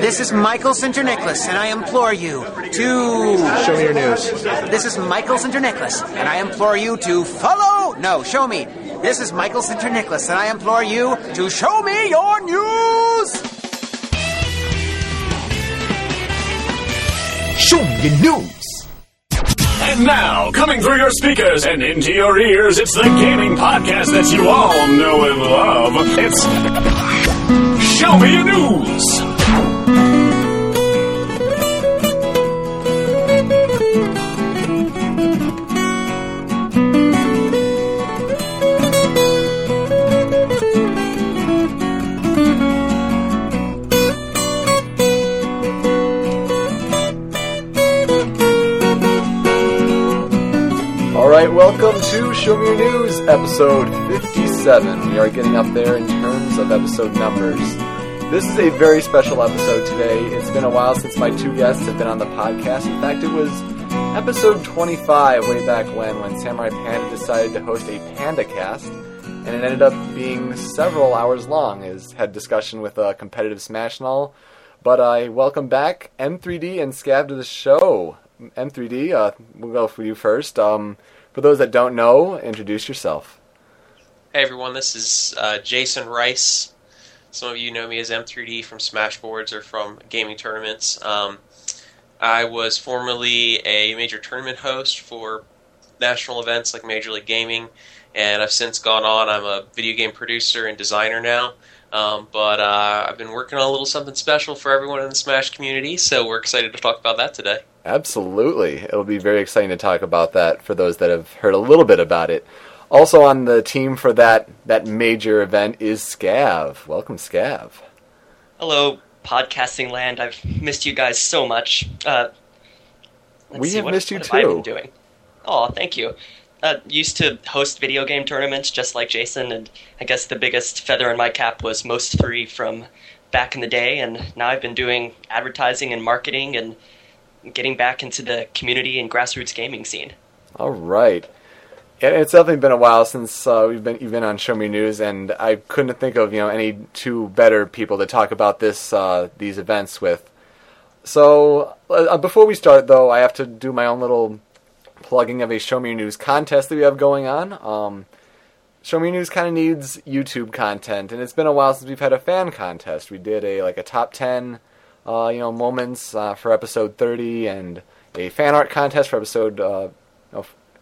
This is Michael Sinterniklaas, and I implore you to. Show me your news. This is Michael Sinterniklaas, and I implore you to follow. No, show me. This is Michael Sinterniklaas, and I implore you to show me your news. Show me your news. And now, coming through your speakers and into your ears, it's the gaming podcast that you all know and love. It's Show Me Your News. Right, welcome to Show Me Your News, episode 57. We are getting up there in terms of episode numbers. This is a very special episode today. It's been a while since my two guests have been on the podcast. In fact, it was episode 25 way back when, when Samurai Panda decided to host a Panda cast, and it ended up being several hours long. His had discussion with a competitive Smash and all. But I welcome back M3D and Scav to the show. M3D, uh, we'll go for you first. Um, for those that don't know, introduce yourself. Hey everyone, this is uh, Jason Rice. Some of you know me as M3D from Smashboards or from gaming tournaments. Um, I was formerly a major tournament host for national events like Major League Gaming, and I've since gone on. I'm a video game producer and designer now. Um, but uh, I've been working on a little something special for everyone in the Smash community, so we're excited to talk about that today. Absolutely. It'll be very exciting to talk about that for those that have heard a little bit about it. Also on the team for that, that major event is Scav. Welcome, Scav. Hello, podcasting land. I've missed you guys so much. Uh, let's We see, have what, missed you what have I too. been doing? Oh, thank you. Uh, used to host video game tournaments just like Jason, and I guess the biggest feather in my cap was Most Three from back in the day, and now I've been doing advertising and marketing and getting back into the community and grassroots gaming scene. All right. It's definitely been a while since uh, we've been you've been on Show Me News, and I couldn't think of you know any two better people to talk about this uh, these events with. So uh, before we start, though, I have to do my own little plugging of a Show Me News contest that we have going on. Um, Show Me News kind of needs YouTube content, and it's been a while since we've had a fan contest. We did a like a top ten, uh, you know, moments uh, for episode thirty, and a fan art contest for episode uh,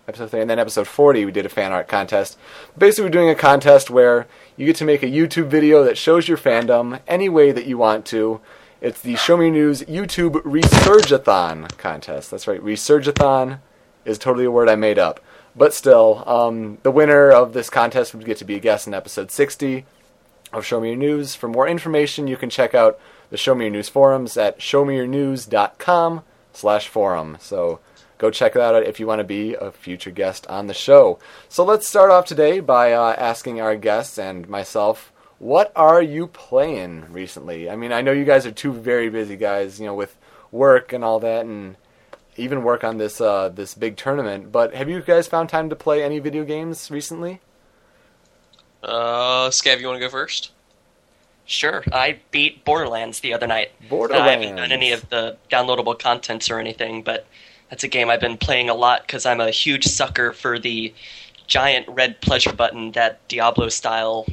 episode 30, and then episode 40 we did a fan art contest. Basically, we're doing a contest where you get to make a YouTube video that shows your fandom any way that you want to. It's the Show Me News YouTube Resurgathon contest. That's right, Resurgathon is totally a word I made up. But still, um, the winner of this contest would get to be a guest in episode 60 of Show Me News. For more information, you can check out the Show Me Your News forums at showmeyournews.com slash forum. So go check that out if you want to be a future guest on the show. So let's start off today by uh, asking our guests and myself, what are you playing recently? I mean, I know you guys are two very busy guys, you know, with work and all that, and even work on this uh, this big tournament. But have you guys found time to play any video games recently? Uh, Scav, you want to go first? Sure, I beat Borderlands the other night. Borderlands. I haven't done any of the downloadable contents or anything, but that's a game I've been playing a lot because I'm a huge sucker for the giant red pleasure button that Diablo style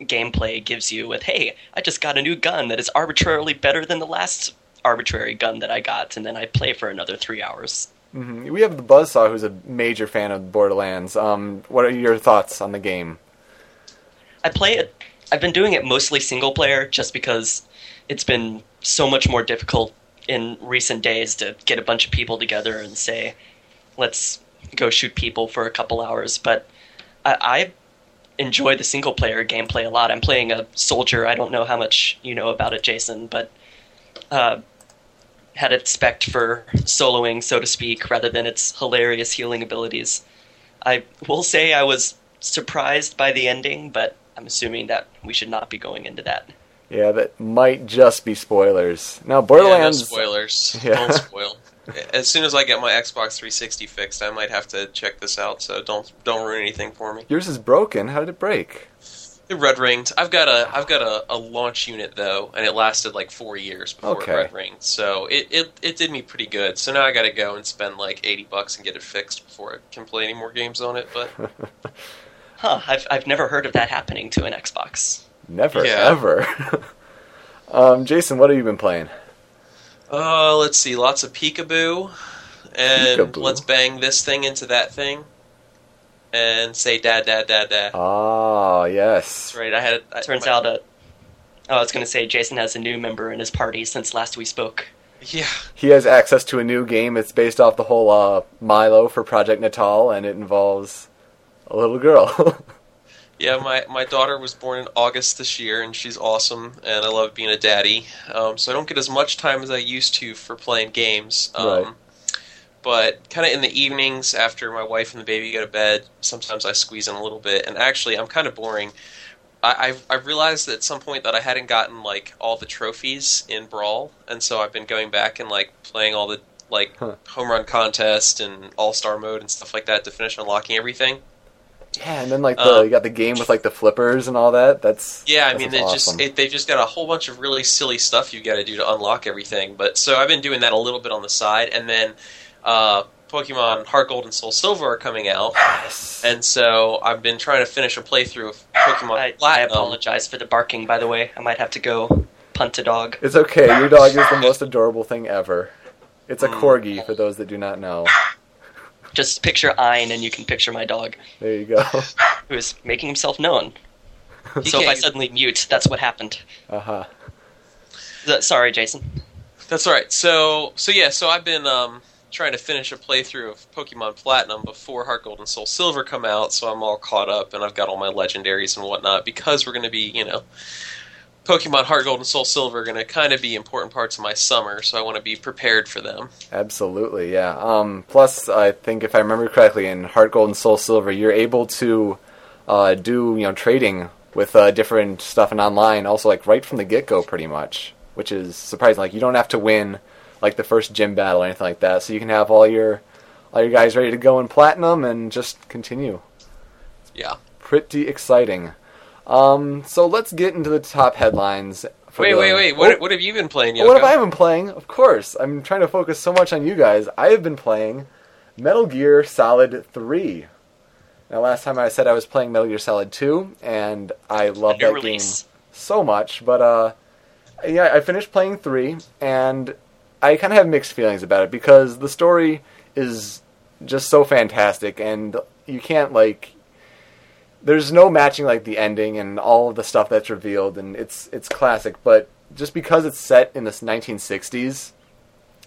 gameplay gives you with, hey, I just got a new gun that is arbitrarily better than the last arbitrary gun that I got, and then I play for another three hours. hmm We have the Buzzsaw, who's a major fan of Borderlands. Um, what are your thoughts on the game? I play it. I've been doing it mostly single player just because it's been so much more difficult in recent days to get a bunch of people together and say, let's go shoot people for a couple hours. But I, I enjoy the single player gameplay a lot. I'm playing a soldier. I don't know how much you know about it, Jason, but uh, had it spec for soloing, so to speak, rather than its hilarious healing abilities. I will say I was surprised by the ending, but I'm assuming that we should not be going into that. Yeah, that might just be spoilers. Now, Yeah, no Borderlands. spoilers. Yeah. Don't spoil. As soon as I get my Xbox 360 fixed, I might have to check this out. So don't don't ruin anything for me. Yours is broken. How did it break? It red ringed. I've got a I've got a, a launch unit though, and it lasted like four years before Okay. it red ringed. So it, it it did me pretty good. So now I got to go and spend like eighty bucks and get it fixed before I can play any more games on it. But Huh, I've, I've never heard of that happening to an Xbox. Never Yeah. ever. um, Jason, what have you been playing? uh, let's see, lots of peekaboo, and Peekaboo. let's bang this thing into that thing, and say dad dad dad dad. Ah, yes. That's right. I had. I, Turns my- out, uh, oh, I was going to say Jason has a new member in his party since last we spoke. Yeah. He has access to a new game. It's based off the whole uh, Milo for Project Natal, and it involves a little girl. Yeah, my, my daughter was born in August this year, and she's awesome, and I love being a daddy. Um, so I don't get as much time as I used to for playing games. Um, Right. But kind of in the evenings after my wife and the baby go to bed, sometimes I squeeze in a little bit. And actually, I'm kind of boring. I, I've, I've realized at some point that I hadn't gotten like all the trophies in Brawl, and so I've been going back and like playing all the like Huh. home run contest and all star mode and stuff like that to finish unlocking everything. Yeah, and then like the Um, you got the game with like the flippers and all that. That's Yeah, I that mean, they awesome. just it, they've just got a whole bunch of really silly stuff you got to do to unlock everything. But so I've been doing that a little bit on the side, and then uh, Pokemon Heart Gold and Soul Silver are coming out, Yes. and so I've been trying to finish a playthrough of Pokemon I, I apologize for the barking, by the way. I might have to go punt a dog. It's okay. Your dog is the most adorable thing ever. It's a Mm. corgi for those that do not know. Just picture Ein, and you can picture my dog, There you go. who is making himself known. So if I suddenly mute, that's what happened. Uh-huh. Th- Sorry, Jason. That's all right. So so yeah, so I've been um, trying to finish a playthrough of Pokemon Platinum before Heart Gold and Soul Silver come out, so I'm all caught up and I've got all my legendaries and whatnot because we're going to be, you know, Pokemon Heart Gold and Soul Silver are going to kind of be important parts of my summer, so I want to be prepared for them. Absolutely, yeah. Um, plus, I think if I remember correctly, in Heart Gold and Soul Silver, you're able to uh, do you know trading with uh, different stuff and online, also like right from the get go, pretty much, which is surprising. Like you don't have to win like the first gym battle or anything like that, so you can have all your all your guys ready to go in platinum and just continue. Yeah. Pretty exciting. Um, so let's get into the top headlines. For Wait, the- wait, wait. What, Oh, what have you been playing, Yoko? what have I been playing? Of course, I'm trying to focus so much on you guys. I have been playing Metal Gear Solid 3. Now, last time I said I was playing Metal Gear Solid 2, and I love that release. game so much. But uh, yeah, I finished playing 3, and I kind of have mixed feelings about it because the story is just so fantastic, and you can't like. There's no matching like the ending and all of the stuff that's revealed, and it's it's classic. But just because it's set in the 1960s,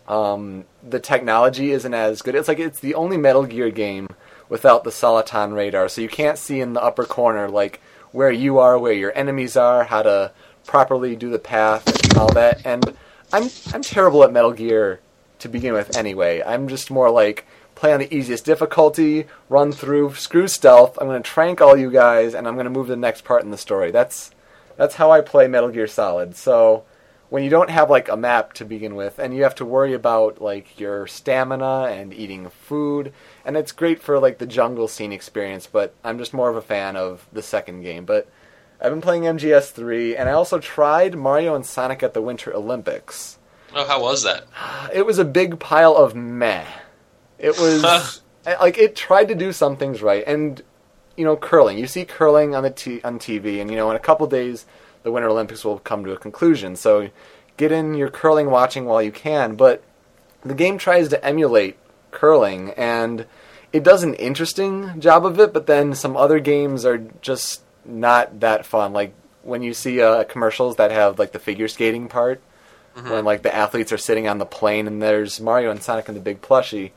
um, the technology isn't as good. It's like it's the only Metal Gear game without the Soliton radar, so you can't see in the upper corner like where you are, where your enemies are, how to properly do the path and all that. And I'm I'm terrible at Metal Gear to begin with anyway. I'm just more like play on the easiest difficulty, run through, screw stealth. I'm going to trank all you guys, and I'm going to move to the next part in the story. That's that's how I play Metal Gear Solid. So when you don't have like a map to begin with, and you have to worry about like your stamina and eating food, and it's great for like the jungle scene experience. But I'm just more of a fan of the second game. But I've been playing MGS3, and I also tried Mario and Sonic at the Winter Olympics. Oh, how was that? It was a big pile of meh. It was like it tried to do some things right, and you know, curling. You see curling on the t- on TV, and you know, in a couple days, the Winter Olympics will come to a conclusion. So, get in your curling watching while you can. But the game tries to emulate curling, and it does an interesting job of it. But then some other games are just not that fun. Like when you see uh, commercials that have like the figure skating part, when like the athletes are sitting on the plane, and there's Mario and Sonic and the big plushie.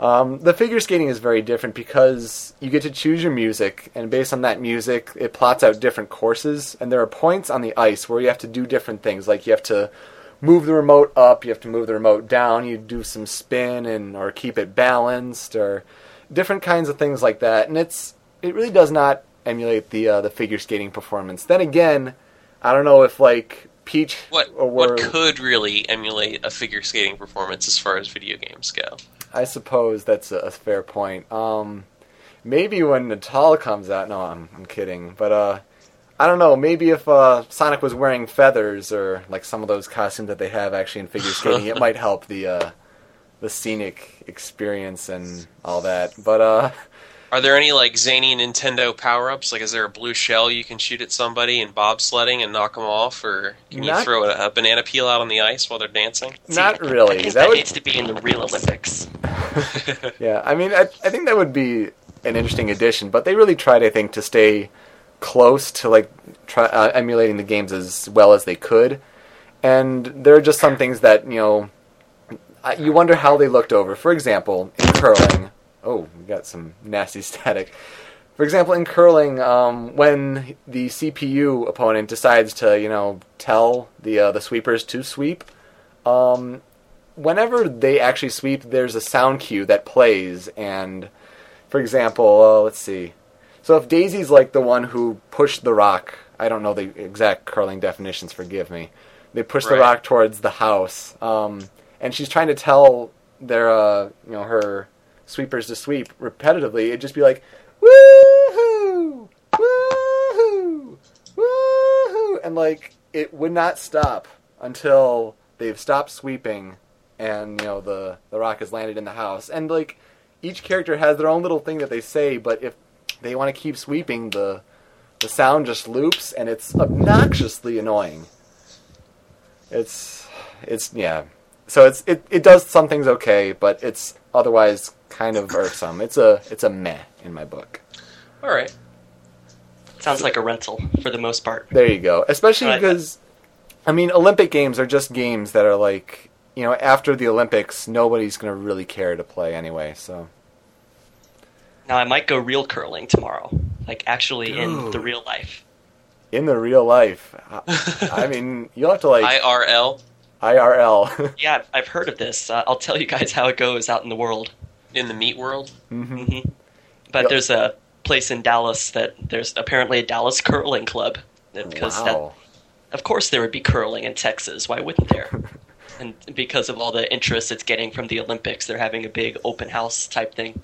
Um, the figure skating is very different because you get to choose your music, and based on that music, it plots out different courses, and there are points on the ice where you have to do different things. Like you have to move the remote up, you have to move the remote down, you do some spin and or keep it balanced, or different kinds of things like that. And it's it really does not emulate the uh, the figure skating performance. Then again, I don't know if like Peach What or what could really emulate a figure skating performance as far as video games go? I suppose that's a, a fair point. Um, maybe when Natal comes out. No, I'm, I'm kidding. But uh, I don't know. Maybe if uh, Sonic was wearing feathers or like some of those costumes that they have actually in figure skating, it might help the uh, the scenic experience and all that. But uh, Are there any like zany Nintendo power ups? Like, is there a blue shell you can shoot at somebody in bobsledding and knock them off, or can you throw a, a banana peel out on the ice while they're dancing? not I really. That that would needs to be in the real Olympics. Yeah, I mean, I, I think that would be an interesting addition, but they really tried, I think, to stay close to like try, uh, emulating the games as well as they could. And there are just some things that you know you wonder how they looked over. For example, in curling, oh, we got some nasty static. For example, in curling, um, when the CPU opponent decides to, you know, tell the uh, the sweepers to sweep, um, whenever they actually sweep, there's a sound cue that plays. And for example, uh, let's see. So if Daisy's like the one who pushed the rock, I don't know the exact curling definitions. Forgive me. They push the rock towards the house, um, and she's trying to tell their, uh, you know, her sweepers to sweep repetitively. It'd just be like, woohoo, woohoo, woohoo, and like it would not stop until they've stopped sweeping and you know the the rock has landed in the house. And like each character has their own little thing that they say but if they want to keep sweeping the the sound just loops and it's obnoxiously annoying. It's it's yeah. So it's it, it does some things okay but it's otherwise kind of irksome it's a it's a meh in my book All right. Sounds like a rental for the most part. There you go. Especially Right. because, I mean, Olympic games are just games that are like, you know, after the Olympics, nobody's going to really care to play anyway. So, Now I might go real curling tomorrow, like actually in the real life. in the real life, I, I mean, you'll have to like IRL IRL. Yeah, I've- I've heard of this. Uh, I'll tell you guys how it goes out in the world. In the meat world. hmm hmm But Yep. there's a place in Dallas that there's apparently a Dallas curling club. Because that, Wow. of course there would be curling in Texas. Why wouldn't there? and because of all the interest it's getting from the Olympics, they're having a big open house type thing.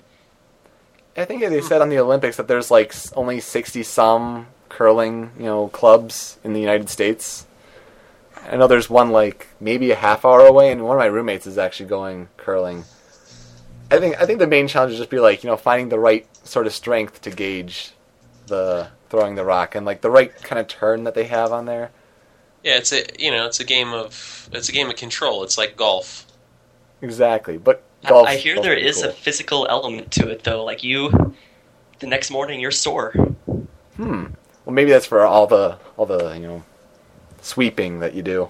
I think they said on the Olympics that there's like only sixty some curling, you know, clubs in the United States. I know there's one like maybe a half hour away, and one of my roommates is actually going curling. I think I think the main challenge is just be like you know finding the right sort of strength to gauge the throwing the rock and like the right kind of turn that they have on there. Yeah, it's a you know it's a game of it's a game of control. It's like golf. Exactly, but I- golf. I hear golf's there cool. a physical element to it though. Like you, the next morning you're sore. Hmm. Well, maybe that's for all the all the you know sweeping that you do.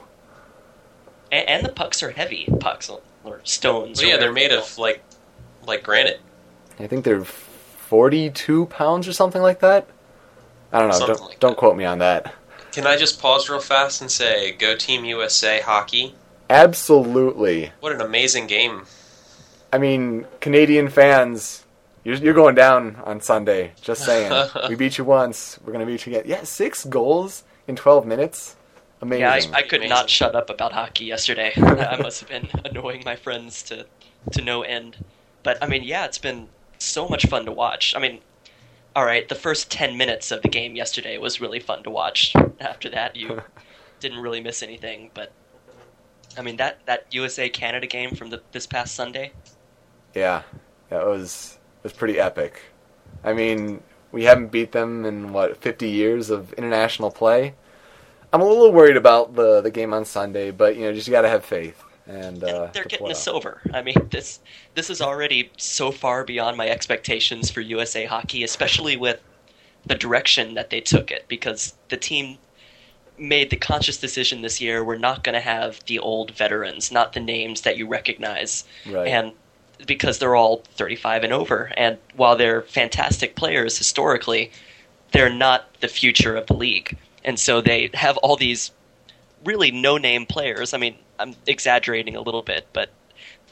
And, and the pucks are heavy pucks or stones. So or yeah, they're made of like like granite. I think they're 42 pounds or something like that. I don't know. Something Don't, like don't that. quote me on that. Can I just pause real fast and say, "Go Team USA hockey"? Absolutely. What an amazing game! I mean, Canadian fans, you're, you're going down on Sunday. Just saying. we beat you once. We're going to beat you again. Yeah, six goals in 12 minutes. Amazing. Yeah, I, I could Amazing. not shut up about hockey yesterday. I must have been annoying my friends to to no end. But I mean, yeah, it's been so much fun to watch. I mean, all right, the first ten minutes of the game yesterday was really fun to watch. After that, you didn't really miss anything. But I mean, that that USA Canada game from the, this past Sunday. yeah, that was was pretty epic. I mean, we haven't beat them in what 50 years of international play. I'm a little worried about the the game on Sunday, but you know, just got to have faith. And, uh, and they're to getting a silver. I mean, this this is already so far beyond my expectations for USA hockey, especially with the direction that they took it. Because the team made the conscious decision this year: we're not going to have the old veterans, not the names that you recognize, Right. and because they're all 35 and over. And while they're fantastic players historically, they're not the future of the league. And so they have all these really no name players. I mean, I'm exaggerating a little bit, but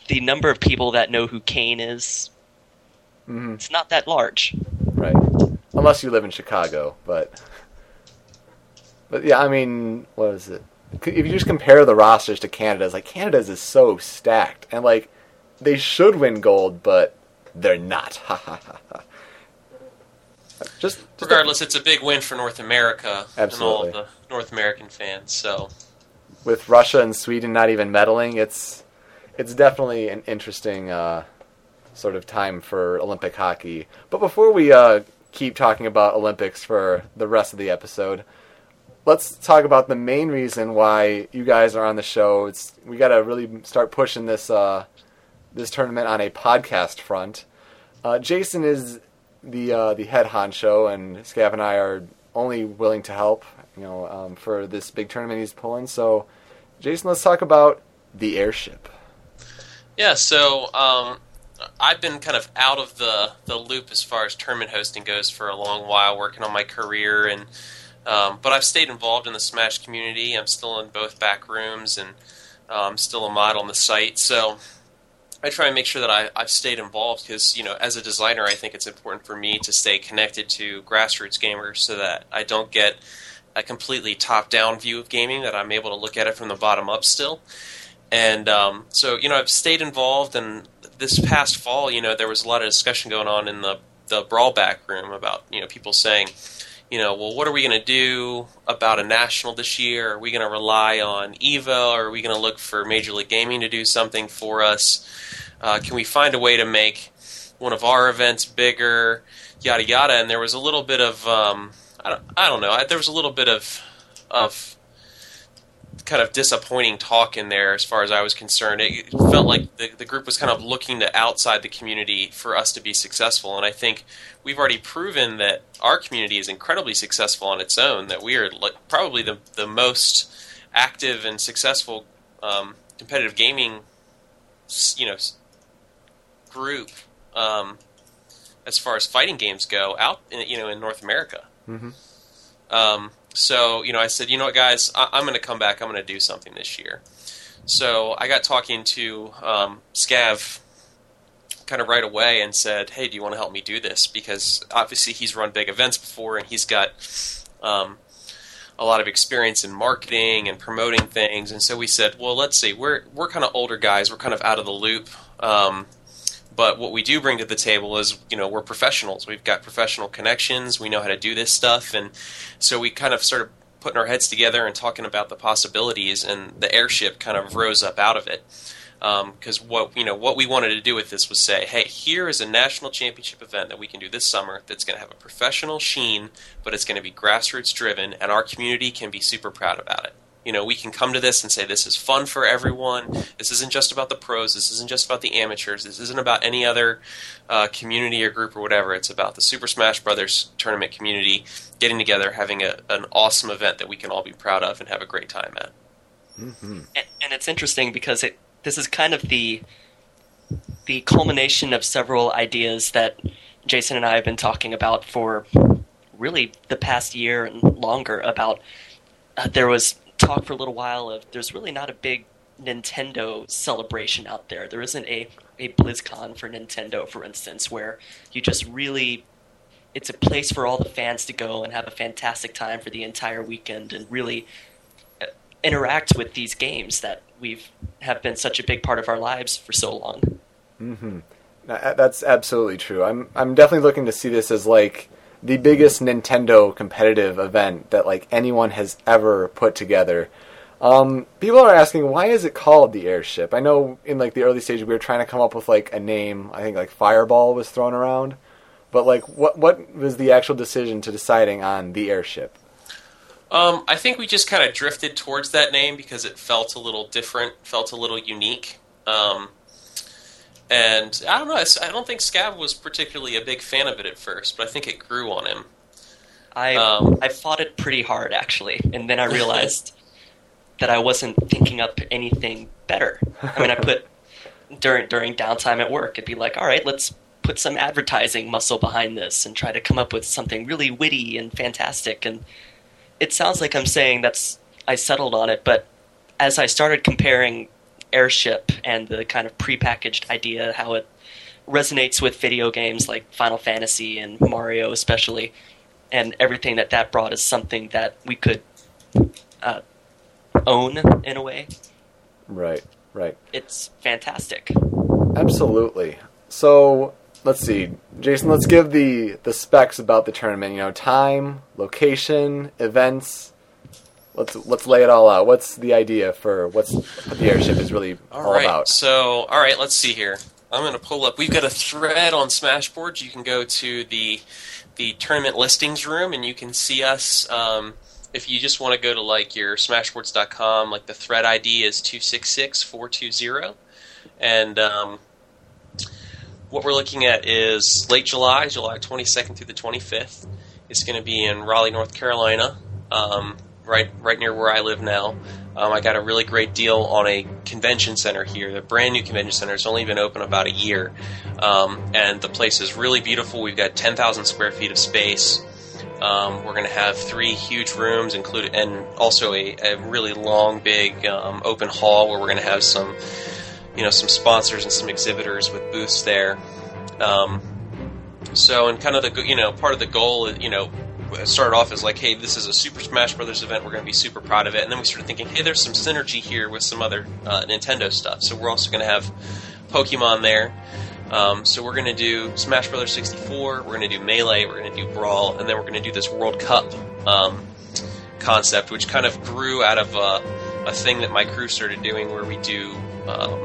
the number of people that know who Kane is, Mhm. it's not that large. Right. Unless you live in Chicago, but but yeah, I mean, what is it? If you just compare the rosters to Canada's, like Canada's is so stacked, and like they should win gold, but they're not. Ha ha ha ha. Just, just regardless, it's a big win for North America Absolutely. and all of the North American fans. So with Russia and Sweden not even meddling, it's it's definitely an interesting uh, sort of time for Olympic hockey. But before we uh, keep talking about Olympics for the rest of the episode, let's talk about the main reason why you guys are on the show. It's we got to really start pushing this uh, this tournament on a podcast front. Uh, Jason is the uh, the head honcho, and Scav and I are only willing to help. You know, um, for this big tournament he's pulling. So, Jason, let's talk about the airship. yeah, so um, I've been kind of out of the the loop as far as tournament hosting goes for a long while, working on my career and. Um, but I've stayed involved in the Smash community. I'm still in both back rooms and uh, I'm still a mod on the site. So I try and make sure that I, I've stayed involved because, you know, as a designer, I think it's important for me to stay connected to grassroots gamers so that I don't get a completely top down view of gaming, that I'm able to look at it from the bottom up still. And um, so, you know, I've stayed involved. And this past fall, you know, there was a lot of discussion going on in the, the Brawl back room about, you know, people saying, you know, well, what are we going to do about a national this year? Are we going to rely on Evo? Or are we going to look for Major League Gaming to do something for us? Uh, can we find a way to make one of our events bigger? Yada yada. And there was a little bit of, um, I don't, I don't know. There was a little bit of, of kind of disappointing talk in there as far as I was concerned. It felt like the, the group was kind of looking to outside the community for us to be successful. And I think we've already proven that our community is incredibly successful on its own, that we are like probably the, the most active and successful um, competitive gaming you know, group um, as far as fighting games go out in, you know in North America. Mm-hmm. Um, so you know, I said, you know what, guys, I- I'm going to come back. I'm going to do something this year. So I got talking to um, Scav kind of right away and said, "Hey, do you want to help me do this?" Because obviously he's run big events before and he's got um, a lot of experience in marketing and promoting things. And so we said, "Well, let's see. We're we're kind of older guys. We're kind of out of the loop." Um, but what we do bring to the table is, you know, we're professionals. We've got professional connections. We know how to do this stuff, and so we kind of started putting our heads together and talking about the possibilities. And the airship kind of rose up out of it because um, what you know what we wanted to do with this was say, hey, here is a national championship event that we can do this summer that's going to have a professional sheen, but it's going to be grassroots driven, and our community can be super proud about it. You know, we can come to this and say this is fun for everyone. This isn't just about the pros. This isn't just about the amateurs. This isn't about any other uh, community or group or whatever. It's about the Super Smash Brothers tournament community getting together, having a, an awesome event that we can all be proud of and have a great time at. Mm-hmm. And, and it's interesting because it this is kind of the the culmination of several ideas that Jason and I have been talking about for really the past year and longer. About uh, there was talk for a little while of there's really not a big Nintendo celebration out there. There isn't a a BlizzCon for Nintendo, for instance, where you just really it's a place for all the fans to go and have a fantastic time for the entire weekend and really uh, interact with these games that we've have been such a big part of our lives for so long. Mm-hmm. That's absolutely true. I'm I'm definitely looking to see this as like the biggest Nintendo competitive event that like anyone has ever put together. Um, people are asking why is it called the airship? I know in like the early stages we were trying to come up with like a name. I think like Fireball was thrown around, but like what what was the actual decision to deciding on the airship? Um, I think we just kind of drifted towards that name because it felt a little different, felt a little unique. Um, and I don't know. I don't think Scav was particularly a big fan of it at first, but I think it grew on him. I Um, I fought it pretty hard actually, and then I realized that I wasn't thinking up anything better. I mean, I put during during downtime at work, it'd be like, all right, let's put some advertising muscle behind this and try to come up with something really witty and fantastic. And it sounds like I'm saying that's I settled on it, but as I started comparing airship and the kind of prepackaged idea, how it resonates with video games like Final Fantasy and Mario, especially, and everything that that brought is something that we could uh, own in a way. Right, right. It's fantastic. Absolutely. So, let's see, Jason. Let's give the the specs about the tournament. You know, time, location, events. Let's let's lay it all out. What's the idea for what's what the airship is really all, All right. about? So, all right, let's see here. I'm going to pull up. We've got a thread on Smashboards. You can go to the the tournament listings room, and you can see us. Um, if you just want to go to like your Smashboards.com, like the thread ID is two six six four two zero, and um, what we're looking at is late July, July 22nd through the 25th. It's going to be in Raleigh, North Carolina, um, right right near where I live now. Um, I got a really great deal on a convention center here, the brand new convention center. It's only been open about a year, um, and the place is really beautiful. We've got 10,000 square feet of space. Um, we're going to have three huge rooms, included, and also a, a really long, big um, open hall where we're going to have some, you know, some sponsors and some exhibitors with booths there. Um, so, and kind of the you know part of the goal, you know, started off as like, hey, this is a Super Smash Brothers event. We're going to be super proud of it. And then we started thinking, hey, there's some synergy here with some other uh, Nintendo stuff. So we're also going to have Pokemon there. Um, so we're going to do Smash Brothers 64. We're going to do Melee. We're going to do Brawl, and then we're going to do this World Cup um, concept, which kind of grew out of uh, a thing that my crew started doing, where we do um,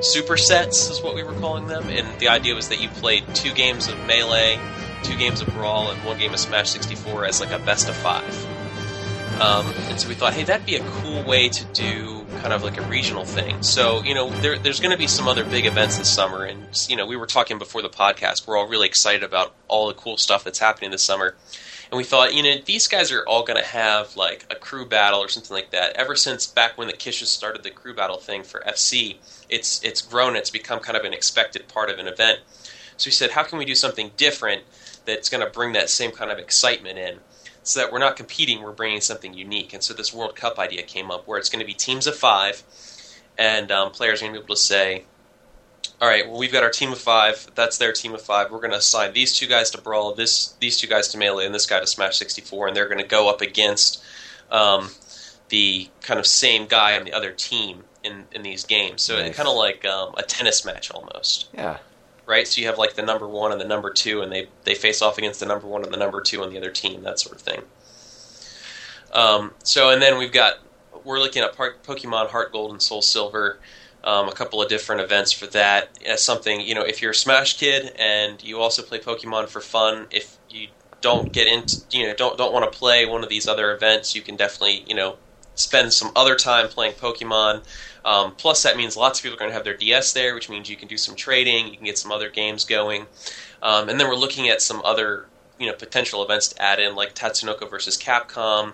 supersets, is what we were calling them. And the idea was that you played two games of Melee, two games of Brawl, and one game of Smash 64 as like a best of five. Um, and so we thought, hey, that'd be a cool way to do kind of like a regional thing. So, you know, there, there's going to be some other big events this summer. And, you know, we were talking before the podcast. We're all really excited about all the cool stuff that's happening this summer. And we thought, you know, these guys are all going to have like a crew battle or something like that. Ever since back when the Kishes started the crew battle thing for FC, it's it's grown. It's become kind of an expected part of an event. So we said, how can we do something different that's going to bring that same kind of excitement in? so that we're not competing, we're bringing something unique. And so this World Cup idea came up where it's going to be teams of five, and um, players are going to be able to say, all right, well, we've got our team of five. That's their team of five. We're going to assign these two guys to Brawl, this these two guys to Melee, and this guy to Smash 64, and they're going to go up against um, the kind of same guy on the other team in, in these games. So Nice. it kind of like um, a tennis match almost Yeah. Right? So you have like the number one and the number two, and they they face off against the number one and the number two on the other team, that sort of thing. Um, so and then we've got we're looking at Pokemon Heart Gold and Soul Silver, um, a couple of different events for that as something you know if you're a Smash kid and you also play Pokemon for fun, if you don't get into you know don't don't want to play one of these other events, you can definitely you know spend some other time playing Pokemon. Um, plus, that means lots of people are going to have their DS there, which means you can do some trading, you can get some other games going, um, and then we're looking at some other you know potential events to add in, like Tatsunoko versus Capcom,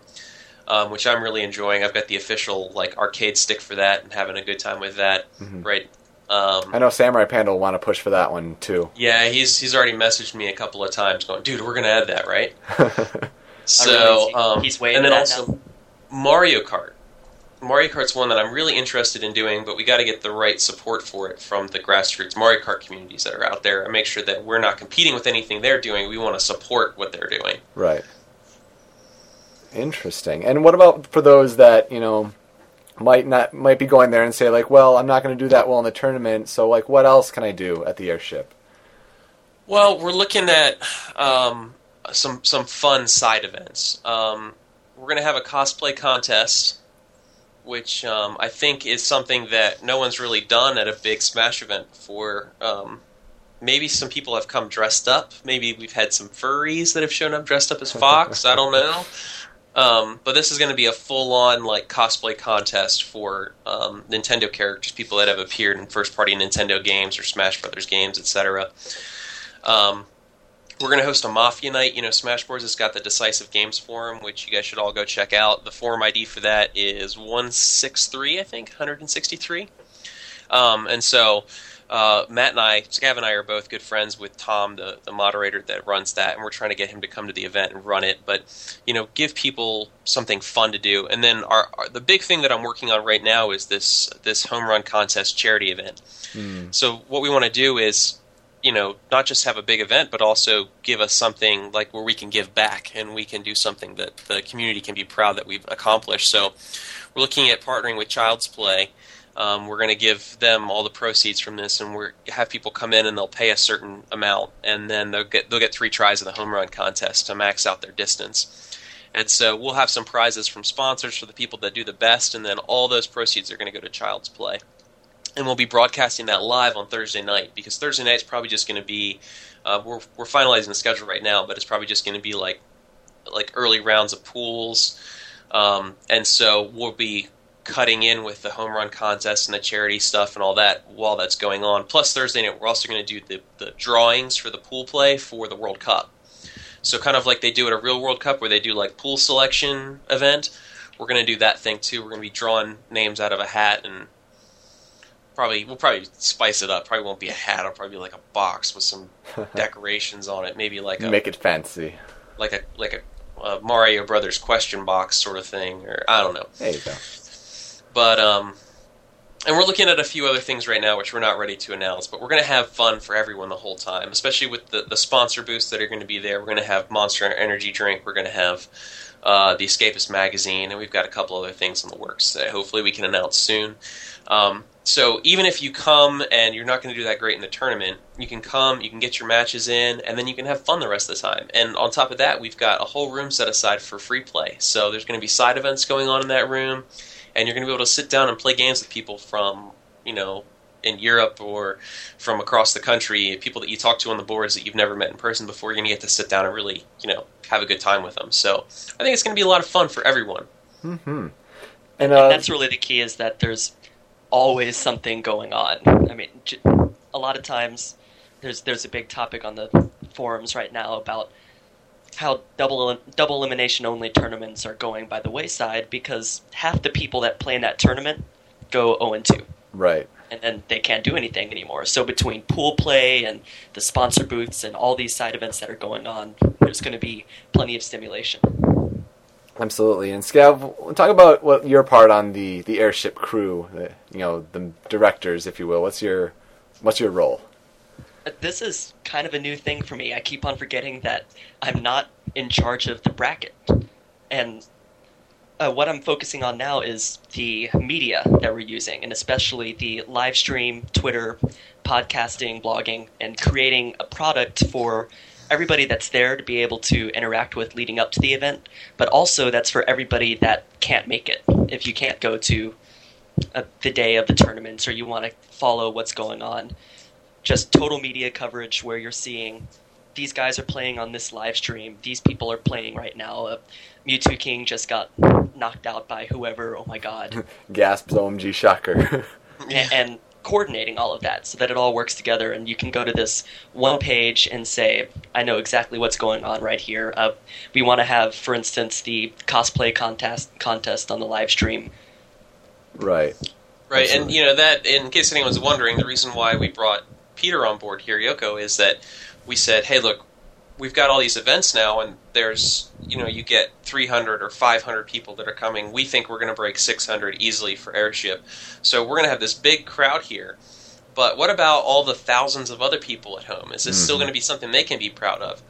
um, which I'm really enjoying. I've got the official like arcade stick for that and having a good time with that. Right. Um, I know Samurai Panda will want to push for that one too. yeah, he's he's already messaged me a couple of times, going, "Dude, we're going to add that, right?" So um, he's waiting and then also now. Mario Kart. Mario Kart's one that I'm really interested in doing, but we got to get the right support for it from the grassroots Mario Kart communities that are out there, and make sure that we're not competing with anything they're doing. We want to support what they're doing. Right. Interesting. And what about for those that you know might not might be going there and say like, well, I'm not going to do that well in the tournament, so like, what else can I do at the airship? Well, we're looking at um, some some fun side events. Um, we're going to have a cosplay contest, which um, I think is something that no one's really done at a big Smash event before. Um, maybe some people have come dressed up. Maybe we've had some furries that have shown up dressed up as Fox. I don't know. Um, but this is going to be a full-on like cosplay contest for um, Nintendo characters, people that have appeared in first-party Nintendo games or Smash Brothers games, etc. Um, we're going to host a Mafia night. You know, Smash Smashboards has got the Decisive Games Forum, which you guys should all go check out. The forum ID for that is 163, I think, 163. Um, and so uh, Matt and I, Scav and I, are both good friends with Tom, the, the moderator that runs that, and we're trying to get him to come to the event and run it. But you know, give people something fun to do. And then our, our the big thing that I'm working on right now is this this home run contest charity event. So what we want to do is you know, not just have a big event, but also give us something like where we can give back and we can do something that the community can be proud that we've accomplished. So we're looking at partnering with Child's Play Um, we're going to give them all the proceeds from this, and we're have people come in and they'll pay a certain amount, and then they'll get they'll get three tries of the home run contest to max out their distance. And so we'll have some prizes from sponsors for the people that do the best, and then all those proceeds are going to go to Child's Play. And we'll be broadcasting that live on Thursday night because Thursday night is probably just going to be uh, we're we're finalizing the schedule right now, but it's probably just going to be like like early rounds of pools, um, and so we'll be cutting in with the home run contest and the charity stuff and all that while that's going on. Plus Thursday night we're also going to do the, the drawings for the pool play for the World Cup. So kind of like they do at a real World Cup where they do like pool selection event, we're going to do that thing too. We're going to be drawing names out of a hat and probably we'll probably spice it up. Probably won't be a hat. It'll probably be like a box with some decorations on it. Maybe like a Make it fancy. like a like a, uh Mario Brothers question box sort of thing, or I don't know. There you go. But um, and we're looking at a few other things right now, which we're not ready to announce. But we're going to have fun for everyone the whole time, especially with the the sponsor booths that are going to be there. We're going to have Monster Energy drink. We're going to have uh, the Escapist magazine, and we've got a couple other things in the works that hopefully we can announce soon. Um, so even if you come and you're not going to do that great in the tournament, you can come, you can get your matches in, and then you can have fun the rest of the time. And on top of that, we've got a whole room set aside for free play. So there's going to be side events going on in that room, and you're going to be able to sit down and play games with people from, you know, in Europe or from across the country, people that you talk to on the boards that you've never met in person before. You're going to get to sit down and really, you know, have a good time with them. So I think it's going to be a lot of fun for everyone. And and uh, that's really the key is that there's always something going on. I mean, a lot of times there's there's a big topic on the forums right now about how double double elimination only tournaments are going by the wayside because half the people that play in that tournament go 0 and 2 right. and then they can't do anything anymore. So between pool play and the sponsor booths and all these side events that are going on, there's going to be plenty of stimulation. Absolutely. And Scav, talk about what your part on the, the airship crew, the, you know, the directors, if you will. What's your what's your role? Uh, This is kind of a new thing for me. I keep on forgetting that I'm not in charge of the bracket. And uh, what I'm focusing on now is the media that we're using, and especially the live stream, Twitter, podcasting, blogging, and creating a product for everybody that's there to be able to interact with leading up to the event, but also that's for everybody that can't make it. If you can't go to uh, the day of the tournaments or you want to follow what's going on, just total media coverage where you're seeing these guys are playing on this live stream. These people are playing right now. Uh, Mewtwo King just got knocked out by whoever. Oh my god! Gasps, OMG, shocker. and, and coordinating all of that so that it all works together. And you can go to this one page and say, "I know exactly what's going on right here." Uh, we want to have, for instance, the cosplay contest contest on the live stream. right. Right, and you know that in case anyone's wondering, the reason why we brought Peter on board here, Yoko, is that we said, "Hey, look, we've got all these events now, and there's you know you get 300 or 500 people that are coming. We think we're going to break 600 easily for airship, so we're going to have this big crowd here. But what about all the thousands of other people at home? Is this still Mhm. going to be something they can be proud of?"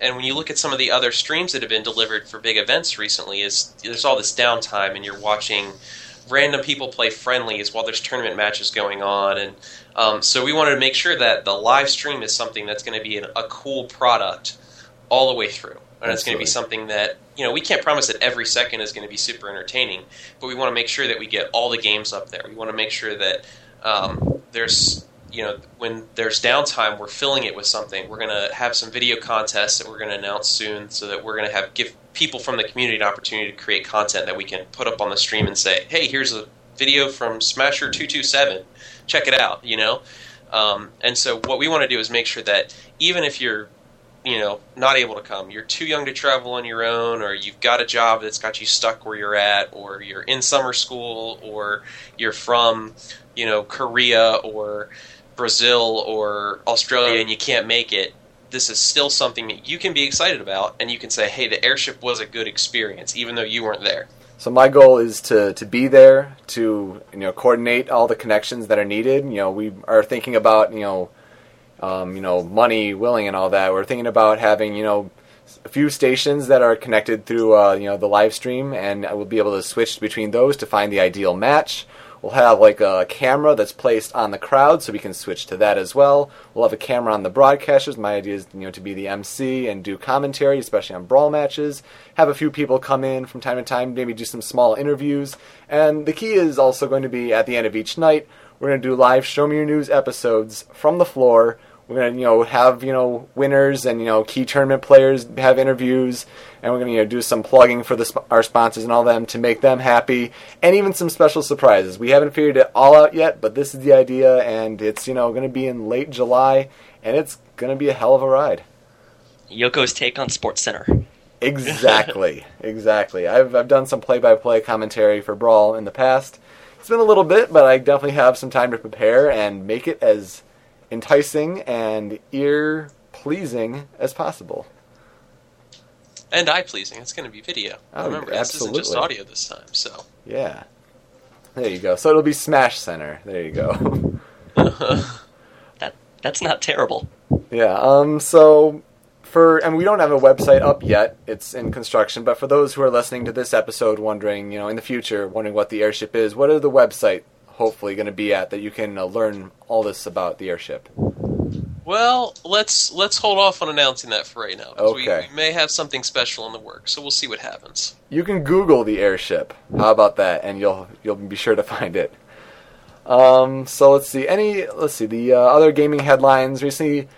And when you look at some of the other streams that have been delivered for big events recently, is there's all this downtime, and you're watching random people play friendlies while there's tournament matches going on, and um, so we wanted to make sure that the live stream is something that's going to be an, a cool product all the way through, and it's going to be something that you know we can't promise that every second is going to be super entertaining, but we want to make sure that we get all the games up there. We want to make sure that um, there's you know when there's downtime, we're filling it with something. We're going to have some video contests that we're going to announce soon, so that we're going to have give people from the community an opportunity to create content that we can put up on the stream and say, hey, here's a video from Smasher two two seven, check it out. You know, um, and so what we want to do is make sure that even if you're you know not able to come you're too young to travel on your own or you've got a job that's got you stuck where you're at or you're in summer school or you're from you know korea or brazil or australia and you can't make it this is still something that you can be excited about and you can say hey the airship was a good experience even though you weren't there So my goal is to, to be there to you know coordinate all the connections that are needed. You know we are thinking about you know um, you know money, willing, and all that. We're thinking about having you know a few stations that are connected through uh, you know the live stream, and I will be able to switch between those to find the ideal match. We'll have like a camera that's placed on the crowd, so we can switch to that as well. We'll have a camera on the broadcasters. My idea is you know to be the MC and do commentary, especially on brawl matches. Have a few people come in from time to time, maybe do some small interviews. And the key is also going to be at the end of each night, we're going to do live Show Me Your News episodes from the floor. We're going to, you know, have, you know, winners and, you know, key tournament players have interviews. And we're going to, you know, do some plugging for the, sp- our sponsors and all them to make them happy. And even some special surprises. We haven't figured it all out yet, but this is the idea. And it's, you know, going to be in late July. And it's going to be a hell of a ride. Yoko's take on Sports Center. Exactly, exactly. I've I've done some play-by-play commentary for Brawl in the past. It's been a little bit, but I definitely have some time to prepare and make it as enticing and ear-pleasing as possible. And eye pleasing. It's going to be video. Oh, Remember, this isn't just absolutely. audio this time. So Yeah. There you go. So it'll be Smash Center. There you go. That that's not terrible. Yeah. Um. So for and we don't have a website up yet. It's in construction. But for those who are listening to this episode, wondering, you know, in the future, wondering what the airship is, what are the website hopefully going to be at that you can uh, learn all this about the airship? Well, let's let's hold off on announcing that for right now. 'cause we- Okay. We, may have something special in the works, so we'll see what happens. You can Google the airship. How about that? And you'll you'll be sure to find it. Um, so let's see. Any let's see the uh, other gaming headlines recently.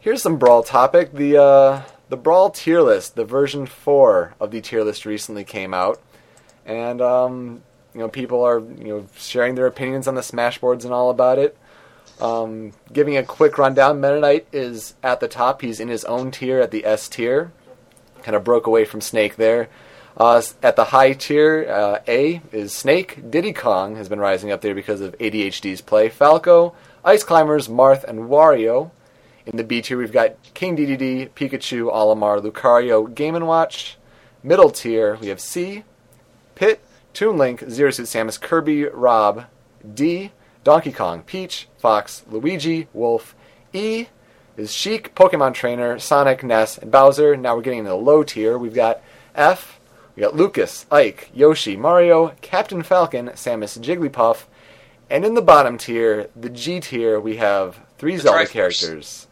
Here's some brawl topic. The uh, the brawl tier list, the version four of the tier list recently came out, and um, you know people are you know sharing their opinions on the smash boards and all about it. Um, giving a quick rundown, Meta Knight is at the top. He's in his own tier at the S tier. Kind of broke away from Snake there. Uh, at the high tier, uh, A is Snake. Diddy Kong has been rising up there because of ADHD's play. Falco, Ice Climbers, Marth, and Wario. In the B tier, we've got King DDD, Pikachu, Olimar, Lucario, Game & Watch. Middle tier, we have C, Pit, Toon Link, Zero Suit Samus, Kirby, Rob. D, Donkey Kong, Peach, Fox, Luigi, Wolf. E is Sheik, Pokemon Trainer, Sonic, Ness, and Bowser. Now we're getting into the low tier. We've got F, we got Lucas, Ike, Yoshi, Mario, Captain Falcon, Samus, Jigglypuff, and in the bottom tier, the G tier, we have three The Zelda Triforce. characters.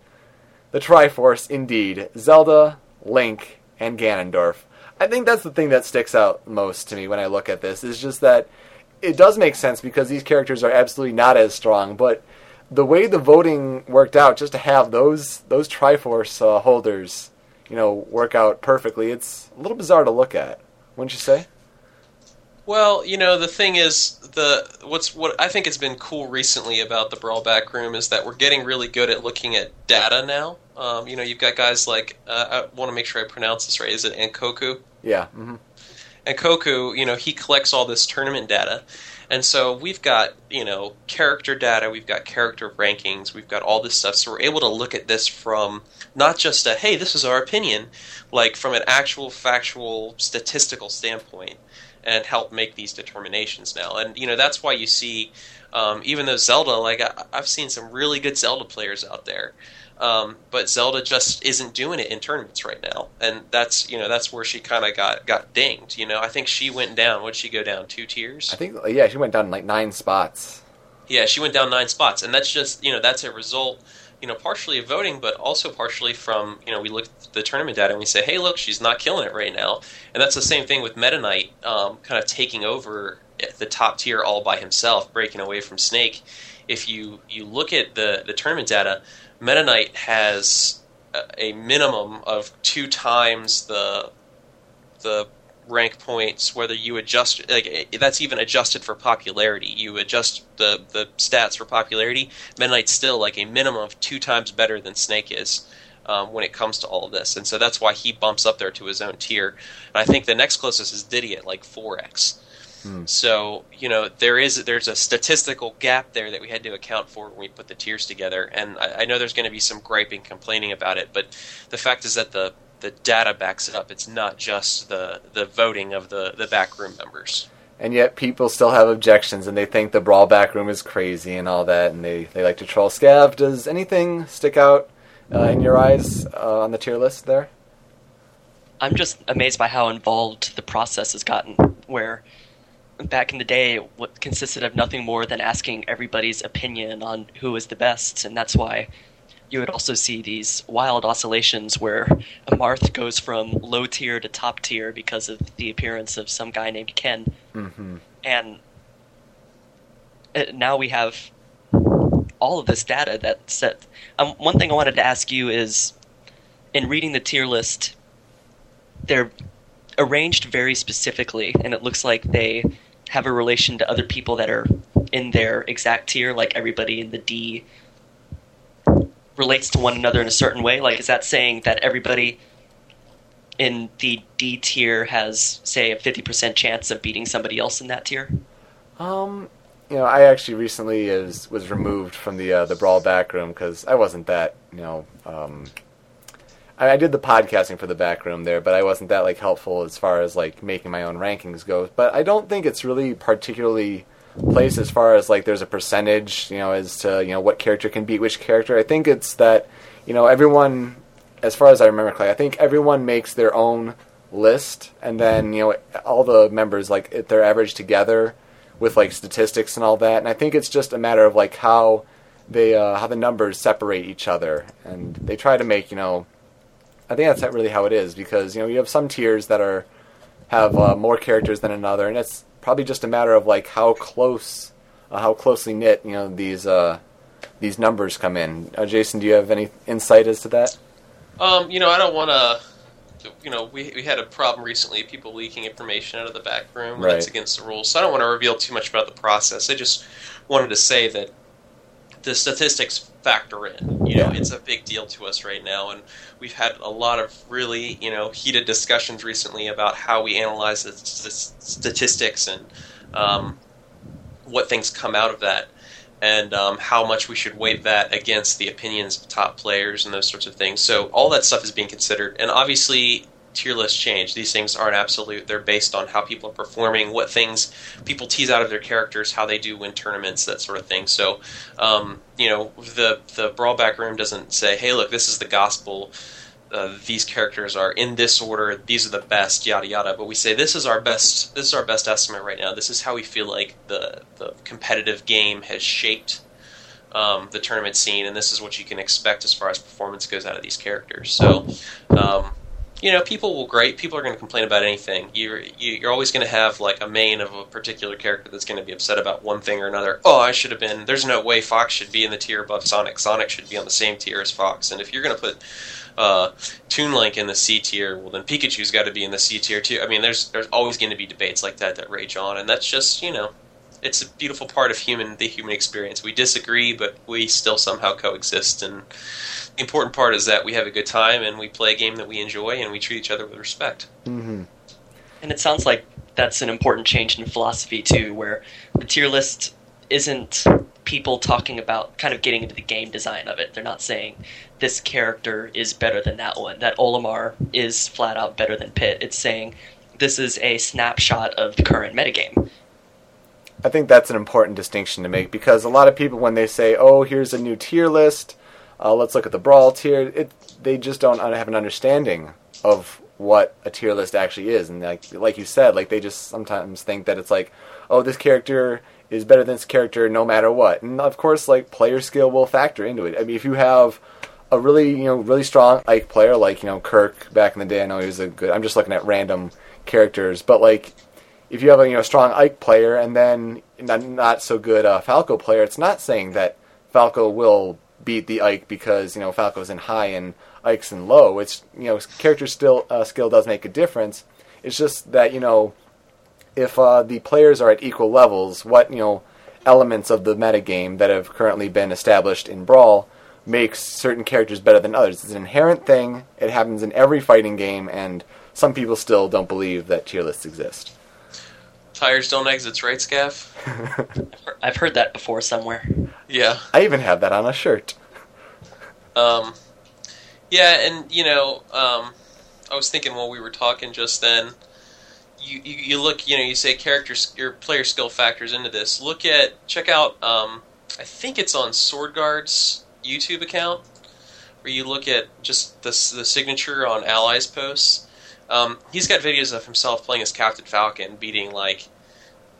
The Triforce, indeed. Zelda, Link, and Ganondorf. I think that's the thing that sticks out most to me when I look at this, is just that it does make sense because these characters are absolutely not as strong, but the way the voting worked out, just to have those those Triforce uh, holders, you know, work out perfectly, it's a little bizarre to look at, wouldn't you say? Well, you know, the thing is, the what's what I think has been cool recently about the Brawl Back Room is that we're getting really good at looking at data now. Um, you know, you've got guys like uh, I want to make sure I pronounce this right. Is it Ankoku? Yeah. hmm Ankoku, you know, he collects all this tournament data. And so we've got, you know, character data, we've got character rankings, we've got all this stuff. So we're able to look at this from not just a, hey, this is our opinion, like from an actual factual statistical standpoint and help make these determinations now. And, you know, that's why you see, um, even though Zelda, like, I, I've seen some really good Zelda players out there. Um, but Zelda just isn't doing it in tournaments right now, and that's you know that's where she kind of got got dinged. You know, I think she went down. Would she go down two tiers? I think yeah, she went down like nine spots. Yeah, she went down nine spots, and that's just you know that's a result, you know, partially of voting, but also partially from you know we look at the tournament data and we say, hey, look, she's not killing it right now, and that's the same thing with Meta Knight, um, kind of taking over the top tier all by himself, breaking away from Snake. If you you look at the the tournament data, Knight has a- minimum of two times the the rank points whether you adjust like that's even adjusted for popularity. You adjust the the stats for popularity. Knight's still like a minimum of two times better than snake is um, when it comes to all of this. And so that's why he bumps up there to his own tier. And i think the next closest is diddy at like 4x so you know there is there's a statistical gap there that we had to account for when we put the tiers together, and I, I know there's going to be some griping, complaining about it, but the fact is that the the data backs it up. It's not just the the voting of the the backroom members. And yet people still have objections and they think the brawl back room is crazy and all that and they, they like to troll Scav. Does anything stick out uh, in your eyes uh, on the tier list there? I'm just amazed by how involved the process has gotten. Where back in the day what consisted of nothing more than asking everybody's opinion on who was the best, and that's why you would also see these wild oscillations where a Marth goes from low tier to top tier because of the appearance of some guy named Ken. Mm-hmm. And uh, now we have all of this data that set. Um, one thing I wanted to ask you is in reading the tier list, they're arranged very specifically, and it looks like they have a relation to other people that are in their exact tier, like everybody in the D relates to one another in a certain way? Like, is that saying that everybody in the D tier has, say, a 50% chance of beating somebody else in that tier? Um, you know, I actually recently is was removed from the uh, the brawl backroom because I wasn't that you know. Um, I, I did the podcasting for the back room there, but I wasn't that like helpful as far as like making my own rankings go. But I don't think it's really particularly placed as far as like there's a percentage, you know, as to you know what character can beat which character. I think it's that you know everyone, as far as I remember, Clay, I think everyone makes their own list, and then you know all the members like they're averaged together with like statistics and all that. And I think it's just a matter of like how they uh, how the numbers separate each other, and they try to make you know. I think that's really how it is because you know you have some tiers that are have uh, more characters than another, and it's probably just a matter of like how close, uh, how closely knit you know these uh, these numbers come in. Uh, Jason, do you have any insight as to that? Um, you know, I don't want to. You know, we, we had a problem recently, people leaking information out of the back room. Right. That's against the rules. So I don't want to reveal too much about the process. I just wanted to say that the statistics factor in. You know, Yeah. it's a big deal to us right now, and we've had a lot of really, you know, heated discussions recently about how we analyze the s- statistics and um, what things come out of that, and um, how much we should weight that against the opinions of top players and those sorts of things. So all that stuff is being considered, and obviously. Tier lists change. These things aren't absolute. They're based on how people are performing, what things people tease out of their characters, how they do win tournaments, that sort of thing. So, um, you know, the the brawl back room doesn't say, "Hey, look, this is the gospel. Uh, these characters are in this order. These are the best, yada yada." But we say this is our best. This is our best estimate right now. This is how we feel like the the competitive game has shaped um, the tournament scene, and this is what you can expect as far as performance goes out of these characters. So. Um, you know, people will grate. People are going to complain about anything. You're you- you're always going to have like a main of a particular character that's going to be upset about one thing or another. Oh, I should have been. There's no way Fox should be in the tier above Sonic. Sonic should be on the same tier as Fox. And if you're going to put uh, Toon Link in the C tier, well then Pikachu's got to be in the C tier too. I mean, there's there's always going to be debates like that that rage on, and that's just you know, it's a beautiful part of human the human experience. We disagree, but we still somehow coexist and the important part is that we have a good time and we play a game that we enjoy and we treat each other with respect. Mm-hmm. And it sounds like that's an important change in philosophy too, where the tier list isn't people talking about kind of getting into the game design of it. They're not saying this character is better than that one, that Olimar is flat out better than Pit. It's saying this is a snapshot of the current metagame. I think that's an important distinction to make because a lot of people, when they say, "Oh, here's a new tier list," uh, let's look at the brawl tier. It they just don't have an understanding of what a tier list actually is, and like like you said, like they just sometimes think that it's like, "Oh, this character is better than this character no matter what," and of course, like player skill will factor into it. I mean, if you have a really you know really strong Ike player like you know Kirk back in the day, I know he was a good. I'm just looking at random characters, but like if you have a you know strong Ike player and then not, not so good uh, Falco player, it's not saying that Falco will beat the Ike because you know Falco's in high and Ike's in low. It's you know character still uh, skill does make a difference. It's just that you know if uh, the players are at equal levels, what you know elements of the metagame that have currently been established in Brawl makes certain characters better than others. It's an inherent thing. It happens in every fighting game, and some people still don't believe that tier lists exist. Tires don't exits, right, Scav? I've heard that before somewhere. Yeah. I even have that on a shirt. Um, yeah, and you know, um, I was thinking while we were talking just then. You, you, you look, you know, you say characters, your player skill factors into this. Look at, check out, um, I think it's on Swordguard's YouTube account, where you look at just the, the signature on Ally's posts. Um, he's got videos of himself playing as Captain Falcon, beating like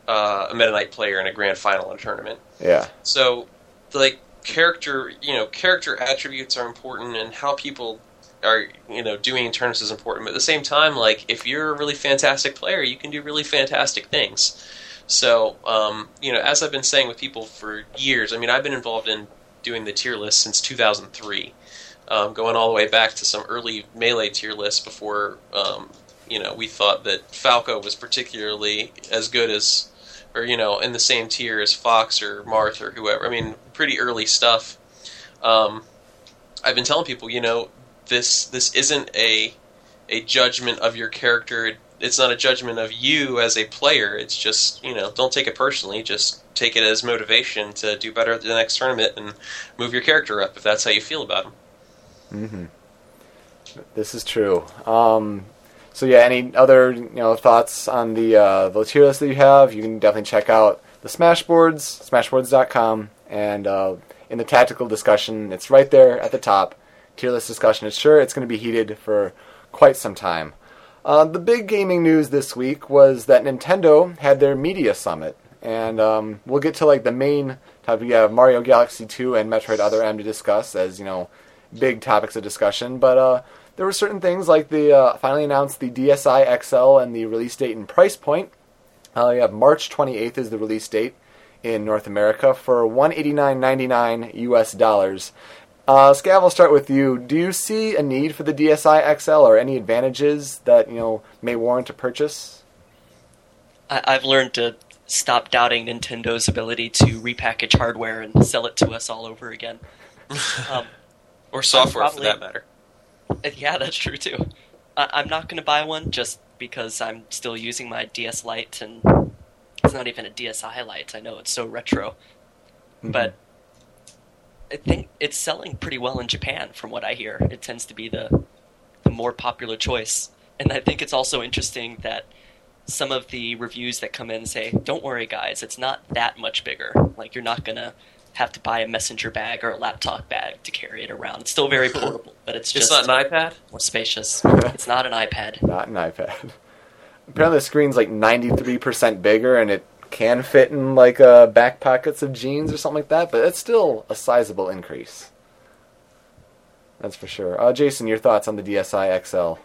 uh, a Meta Knight player in a grand final in a tournament. Yeah. So, like character, you know, character attributes are important, and how people are, you know, doing in tournaments is important. But at the same time, like if you're a really fantastic player, you can do really fantastic things. So, um, you know, as I've been saying with people for years, I mean, I've been involved in doing the tier list since 2003, um, going all the way back to some early melee tier lists before, um, you know, we thought that Falco was particularly as good as or you know in the same tier as Fox or Marth or whoever. I mean, pretty early stuff. Um, I've been telling people, you know, this this isn't a a judgment of your character. It's not a judgment of you as a player. It's just you know, don't take it personally. Just take it as motivation to do better at the next tournament and move your character up if that's how you feel about him. Mm-hmm. This is true. Um, so yeah, any other you know thoughts on the uh, the tier list that you have? You can definitely check out the Smashboards, Smashboards.com, and uh, in the tactical discussion, it's right there at the top. Tier list discussion. It's sure it's going to be heated for quite some time. Uh, the big gaming news this week was that Nintendo had their media summit, and um, we'll get to like the main topic. We have Mario Galaxy 2 and Metroid Other M to discuss as you know big topics of discussion, but uh, there were certain things like the uh, finally announced the DSi XL and the release date and price point. Uh, you have March 28th is the release date in North America for 189.99 US dollars. Uh, Scav, I'll start with you. Do you see a need for the DSi XL or any advantages that you know may warrant a purchase? I- I've learned to stop doubting Nintendo's ability to repackage hardware and sell it to us all over again. Um, Or software probably- for that matter. Yeah, that's true too. I- I'm not going to buy one just because I'm still using my DS Lite, and it's not even a DSi Lite. I know it's so retro, mm-hmm. but I think it's selling pretty well in Japan, from what I hear. It tends to be the the more popular choice, and I think it's also interesting that some of the reviews that come in say, "Don't worry, guys, it's not that much bigger. Like you're not gonna." Have to buy a messenger bag or a laptop bag to carry it around. It's still very portable, but it's It's just not an iPad. more spacious. it's not an iPad. Not an iPad. Apparently, the screen's like 93% bigger and it can fit in like uh, back pockets of jeans or something like that, but it's still a sizable increase. That's for sure. Uh, Jason, your thoughts on the DSi XL?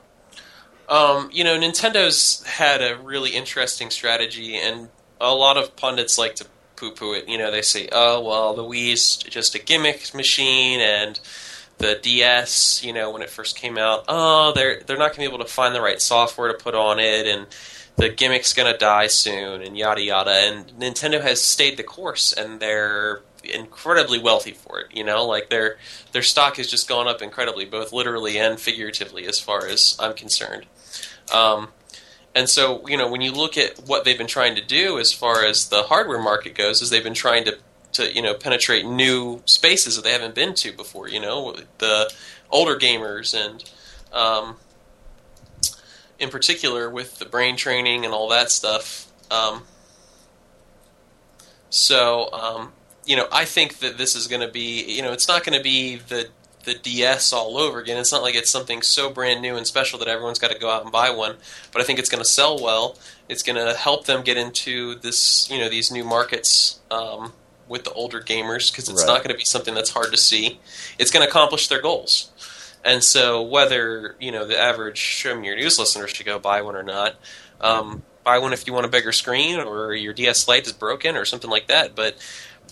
Um, you know, Nintendo's had a really interesting strategy, and a lot of pundits like to poo-poo it. You know, they say, "Oh, well, the Wii's just a gimmick machine," and the DS, you know, when it first came out, oh, they're they're not going to be able to find the right software to put on it, and the gimmick's going to die soon, and yada yada. And Nintendo has stayed the course, and they're incredibly wealthy for it. You know, like their their stock has just gone up incredibly, both literally and figuratively, as far as I'm concerned. Um, and so, you know, when you look at what they've been trying to do as far as the hardware market goes, is they've been trying to, to you know, penetrate new spaces that they haven't been to before. You know, the older gamers and, um, in particular, with the brain training and all that stuff. Um, so, um, you know, I think that this is going to be, you know, it's not going to be the the DS all over again. It's not like it's something so brand new and special that everyone's got to go out and buy one. But I think it's going to sell well. It's going to help them get into this, you know, these new markets um, with the older gamers because it's Right. not going to be something that's hard to see. It's going to accomplish their goals. And so, whether you know the average Show Me Your News listener should go buy one or not, um, buy one if you want a bigger screen or your DS Lite is broken or something like that. But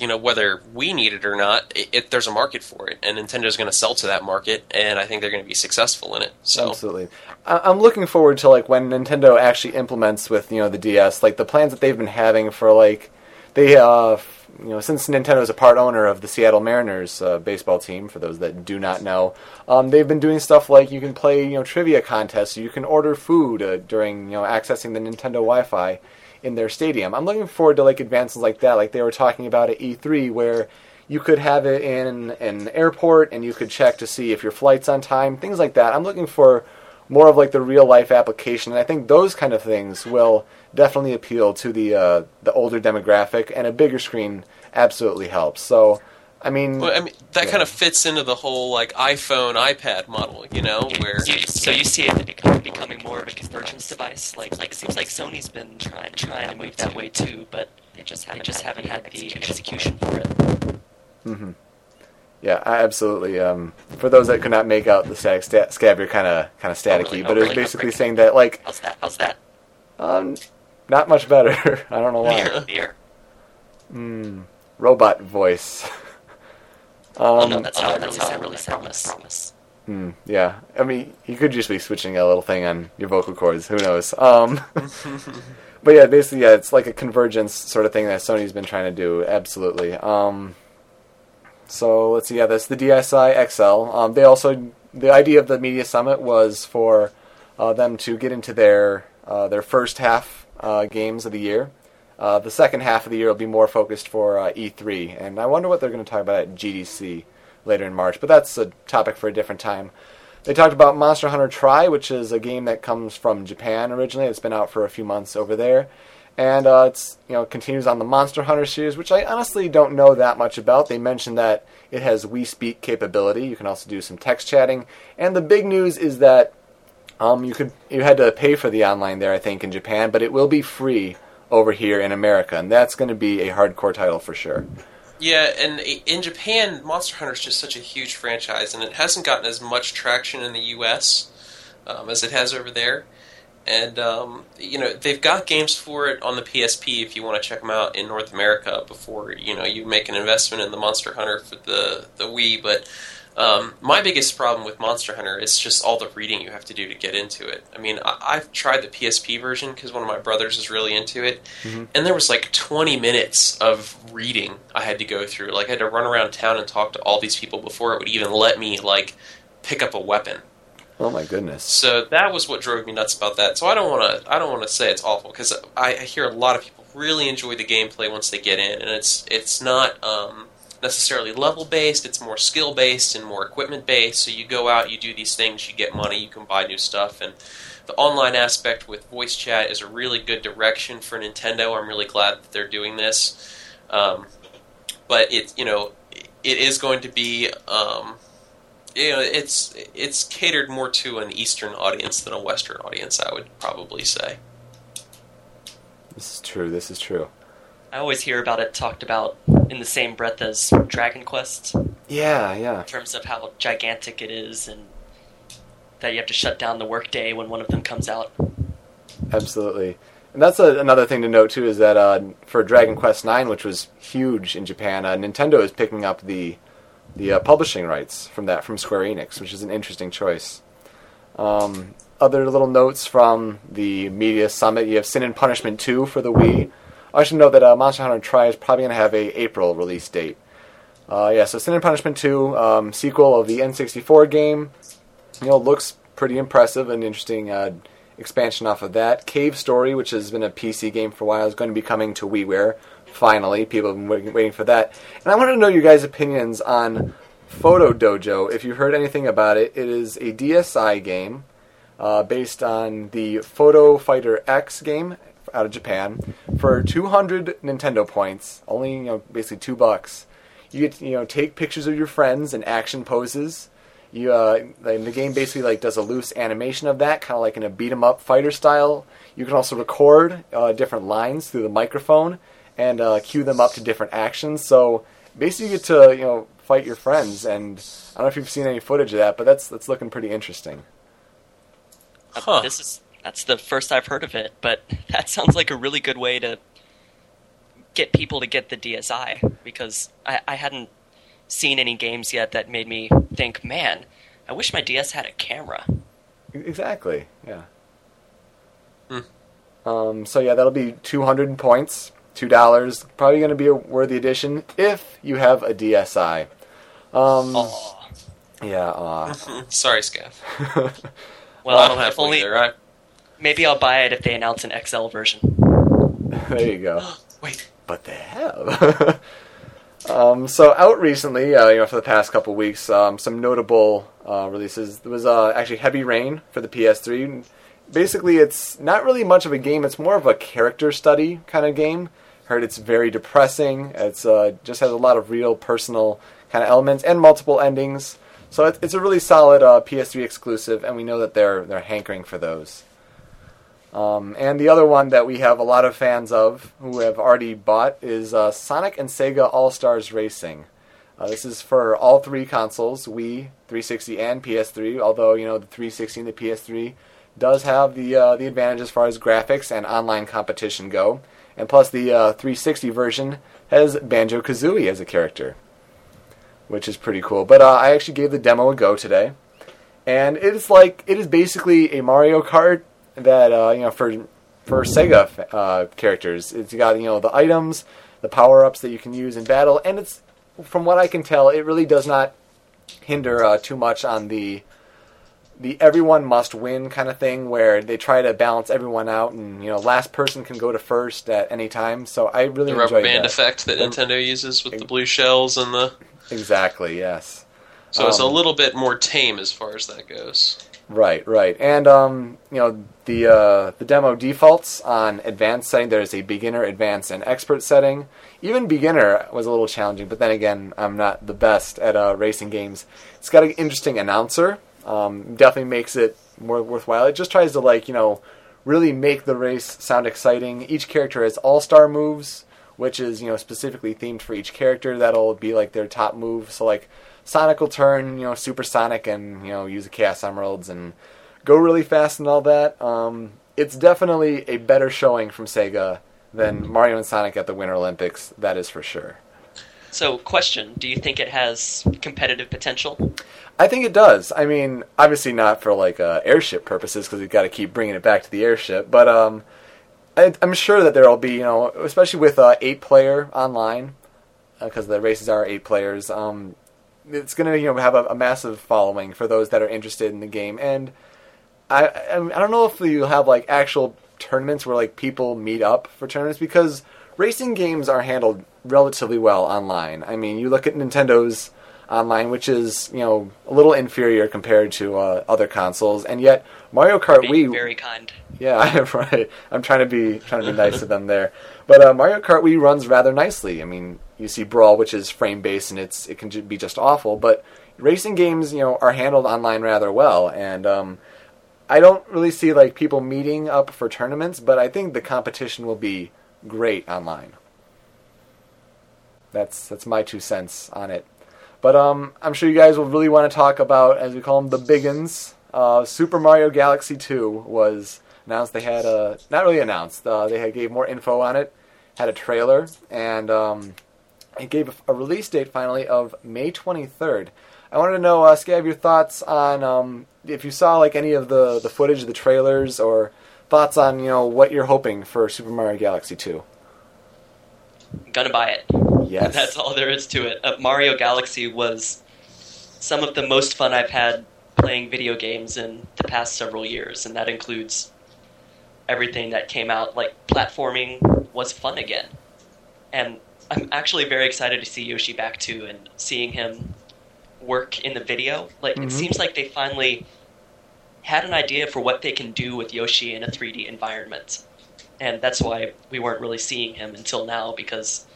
you know whether we need it or not, it, it, there's a market for it, and Nintendo's going to sell to that market, and I think they're going to be successful in it. So, Absolutely. I- I'm looking forward to like when Nintendo actually implements with you know the DS, like the plans that they've been having for like they uh you know since Nintendo is a part owner of the Seattle Mariners uh, baseball team. For those that do not know, um, they've been doing stuff like you can play you know trivia contests, you can order food uh, during you know accessing the Nintendo Wi-Fi in their stadium. I'm looking forward to like advances like that, like they were talking about at E3, where you could have it in an airport and you could check to see if your flight's on time, things like that. I'm looking for more of like the real life application, and I think those kind of things will definitely appeal to the uh, the older demographic, and a bigger screen absolutely helps. So I mean, Well, I mean, that Yeah. kind of fits into the whole like iPhone, iPad model, you know, where So you, so you see it becoming, becoming more of a convergence device. Like like it seems like Sony's been trying trying to move that way too, but they just haven't just haven't had the execution for it. Mhm. yeah, I- absolutely. Um, for those that could not make out the static sta- Scav, you're kind of kind of staticky, really? but Oh, it was really? basically saying that like, How's that? How's that? um, not much better. I don't know why. Beer, beer. Robot voice. Oh um, no, that's how it really sound. Really sounds. Hmm, yeah, I mean, you could just be switching a little thing on your vocal cords. Who knows? Um, but yeah, basically, yeah, it's like a convergence sort of thing that Sony's been trying to do. Absolutely. Um, so let's see. Yeah, that's the DSi XL. Um, they also the idea of the media summit was for uh, them to get into their uh, their first half uh, games of the year. Uh, the second half of the year will be more focused for uh, E3, and I wonder what they're going to talk about at GDC later in March. But that's a topic for a different time. They talked about Monster Hunter Tri, which is a game that comes from Japan originally. It's been out for a few months over there, and uh, it's you know continues on the Monster Hunter series, which I honestly don't know that much about. They mentioned that it has Wii Speak capability. You can also do some text chatting, and the big news is that um, you could you had to pay for the online there, I think, in Japan, but it will be free over here in America, and that's going to be a hardcore title for sure. Yeah, and in Japan, Monster Hunter is just such a huge franchise, and it hasn't gotten as much traction in the U.S. Um, as it has over there. And um, you know they've got games for it on the PSP if you want to check them out in North America before you know you make an investment in the Monster Hunter for the the Wii. But um, my biggest problem with Monster Hunter is just all the reading you have to do to get into it. I mean, I- I've tried the PSP version because one of my brothers is really into it, and there was like 20 minutes of reading I had to go through. Like I had to run around town and talk to all these people before it would even let me like pick up a weapon. Oh my goodness! So that was what drove me nuts about that. So I don't want to I don't want to say it's awful because I, I hear a lot of people really enjoy the gameplay once they get in, and it's it's not um, necessarily level based. It's more skill based and more equipment based. So you go out, you do these things, you get money, you can buy new stuff, and the online aspect with voice chat is a really good direction for Nintendo. I'm really glad that they're doing this. Um, but it you know it is going to be um, you know it's it's catered more to an Eastern audience than a Western audience. I would probably say. This is true. This is true. I always hear about it talked about in the same breath as Dragon Quest Yeah, yeah. in terms of how gigantic it is and that you have to shut down the workday when one of them comes out. Absolutely. And that's a, another thing to note too is that uh, for Dragon Quest IX, which was huge in Japan, uh, Nintendo is picking up the the uh, publishing rights from that from Square Enix, which is an interesting choice. Um, other little notes from the media summit: you have Sin and Punishment 2 for the Wii. I should know that uh, Monster Hunter Tri is probably going to have a April release date. Uh, yeah, so Sin and Punishment 2, um, sequel of the N64 game, you know, looks pretty impressive and interesting uh, expansion off of that. Cave Story, which has been a PC game for a while, is going to be coming to WiiWare. Finally, people have been waiting, waiting for that. And I wanted to know your guys' opinions on Photo Dojo. If you heard anything about it, it is a DSi game uh, based on the Photo Fighter X game out of Japan for 200 Nintendo points, only you know basically two bucks. You get to, you know take pictures of your friends and action poses. You uh, and the game basically like does a loose animation of that, kind of like in a beat 'em up fighter style. You can also record uh, different lines through the microphone and uh, cue them up to different actions. So basically, you get to you know fight your friends. And I don't know if you've seen any footage of that, but that's that's looking pretty interesting. Uh, Huh. This is that's the first I've heard of it, but that sounds like a really good way to get people to get the DSi because I, I hadn't seen any games yet that made me think, man, I wish my DS had a camera. Exactly. Yeah. Hmm. Um, so yeah, that'll be 200 points, two dollars. Probably going to be a worthy addition if you have a DSi. Um, Yeah. Uh, Sorry, Scav. Well, I don't have if one only either. I, maybe I'll buy it if they announce an XL version. there you go. wait. but they have. um, so out recently, uh, you know, for the past couple weeks, um, some notable uh, releases. There was uh, actually Heavy Rain for the PS3. Basically, it's not really much of a game. It's more of a character study kind of game. heard it's very depressing. It's uh, just has a lot of real personal kind of elements and multiple endings. So it's, it's a really solid uh, PS3 exclusive, and we know that they're they're hankering for those. Um, and the other one that we have a lot of fans of who have already bought is uh, Sonic and Sega All Stars Racing. Uh, this is for all three consoles, Wii, 360, and PS3. Although you know the 360 and the PS3 does have the uh, the advantage as far as graphics and online competition go, and plus the uh, 360 version has Banjo Kazooie as a character, which is pretty cool. But uh, I actually gave the demo a go today, and it is like it is basically a Mario Kart that uh, you know for for Sega uh, characters. It's got you know the items, the power ups that you can use in battle, and it's from what I can tell, it really does not hinder uh, too much on the the everyone must win kind of thing where they try to balance everyone out and you know last person can go to first at any time so i really The rubber band that. effect that The- Nintendo uses with the blue shells and the. exactly yes So it's a Um, little bit more tame as far as that goes. Right, right, and um, you know the uh, the demo defaults on advanced setting. There's a beginner, advanced, and expert setting. Even beginner was a little challenging, but then again, I'm not the best at uh, racing games. It's got an interesting announcer. Um, definitely makes it more worthwhile. It just tries to like you know really make the race sound exciting. Each character has all star moves, which is you know specifically themed for each character. That'll be like their top move. So like Sonic will turn, you know, supersonic and, you know, use the Chaos Emeralds and go really fast and all that. Um, it's definitely a better showing from Sega than Mario and Sonic at the Winter Olympics, that is for sure. So, question: Do you think it has competitive potential? I think it does. I mean, obviously not for like uh, airship purposes because we've got to keep bringing it back to the airship. But um, I, I'm sure that there'll be, you know, especially with uh, eight player online, because the races are eight players. Um, it's going to you know have a, a massive following for those that are interested in the game, and I I, I don't know if you'll have like actual tournaments where like people meet up for tournaments because racing games are handled relatively well online. I mean, you look at Nintendo's online, which is you know a little inferior compared to uh, other consoles, and yet Mario Kart Being Wii very kind. yeah, I'm right. I'm trying to be trying to be nice to them there, but uh, Mario Kart Wii runs rather nicely. I mean, you see Brawl, which is frame based, and it's it can be just awful. But racing games, you know, are handled online rather well, and um, I don't really see like people meeting up for tournaments. But I think the competition will be great online. That's that's my two cents on it. But um, I'm sure you guys will really want to talk about, as we call them, the biggins. Uh, Super Mario Galaxy 2 was announced. They had a not really announced. Uh, they had gave more info on it. Had a trailer and um, it gave a release date finally of May 23rd. I wanted to know, uh, Scav, your thoughts on um, if you saw like any of the the footage, the trailers, or thoughts on you know what you're hoping for Super Mario Galaxy 2. Gonna buy it. Yes, That's all there is to it. Uh, Mario Galaxy was some of the most fun I've had playing video games in the past several years, and that includes everything that came out. Like platforming was fun again, and I'm actually very excited to see Yoshi back too, and seeing him work in the video. Like Mhm. it seems like they finally had an idea for what they can do with Yoshi in a 3D environment, and that's why we weren't really seeing him until now because.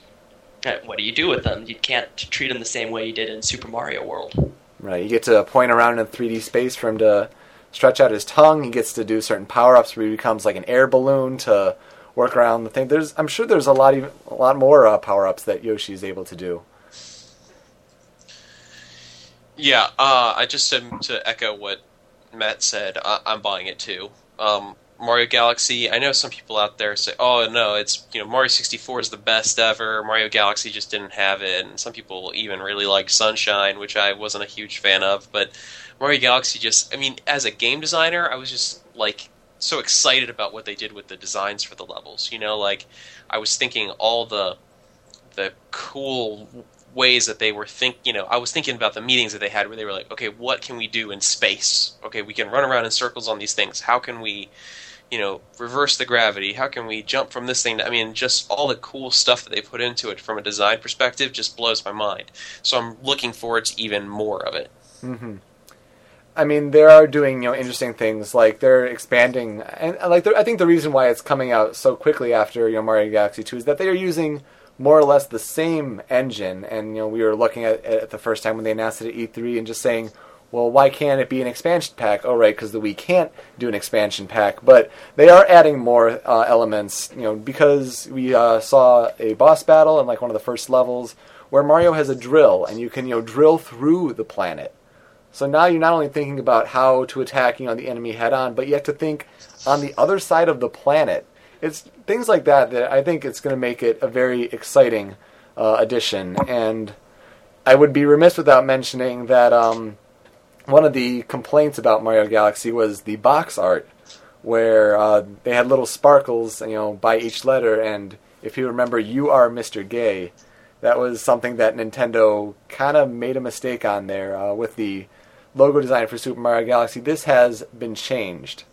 uh, What do you do with them? You can't treat them the same way you did in Super Mario World. Right, you get to point around in 3D space for him to stretch out his tongue. He gets to do certain power ups where he becomes like an air balloon to work around the thing. There's, I'm sure there's a lot, even, a lot more uh, power ups that Yoshi is able to do. Yeah, uh, I just um, to echo what Matt said, I- I'm buying it too. Um, Mario Galaxy. I know some people out there say, "Oh no, it's you know Mario 64 is the best ever. Mario Galaxy just didn't have it." And some people even really like Sunshine, which I wasn't a huge fan of. But Mario Galaxy just, I mean, as a game designer, I was just like so excited about what they did with the designs for the levels. You know, like I was thinking all the the cool ways that they were think you know i was thinking about the meetings that they had where they were like okay what can we do in space? Okay we can run around in circles on these things. How can we you know reverse the gravity? How can we jump from this thing to, i mean just all the cool stuff that they put into it from a design perspective just blows my mind. So i'm looking forward to even more of it. Hmm I mean, they are doing you know interesting things like they're expanding, and like I think the reason why it's coming out so quickly after you know Mario Galaxy Two is that they are using more or less the same engine, and you know we were looking at it the first time when they announced it at E3 and just saying, well, why can't it be an expansion pack? Oh, right, because the Wii can't do an expansion pack, but they are adding more uh, elements, you know, because we uh, saw a boss battle in like one of the first levels where Mario has a drill, and you can you know drill through the planet. So now you're not only thinking about how to attack, you know, the enemy head on, but you have to think on the other side of the planet. It's things like that that I think it's going to make it a very exciting uh, addition. And I would be remiss without mentioning that um, one of the complaints about Mario Galaxy was the box art, where uh, they had little sparkles, you know, by each letter. And if you remember, "You are Mr. Gay," that was something that Nintendo kind of made a mistake on there uh, with the logo design for Super Mario Galaxy. This has been changed.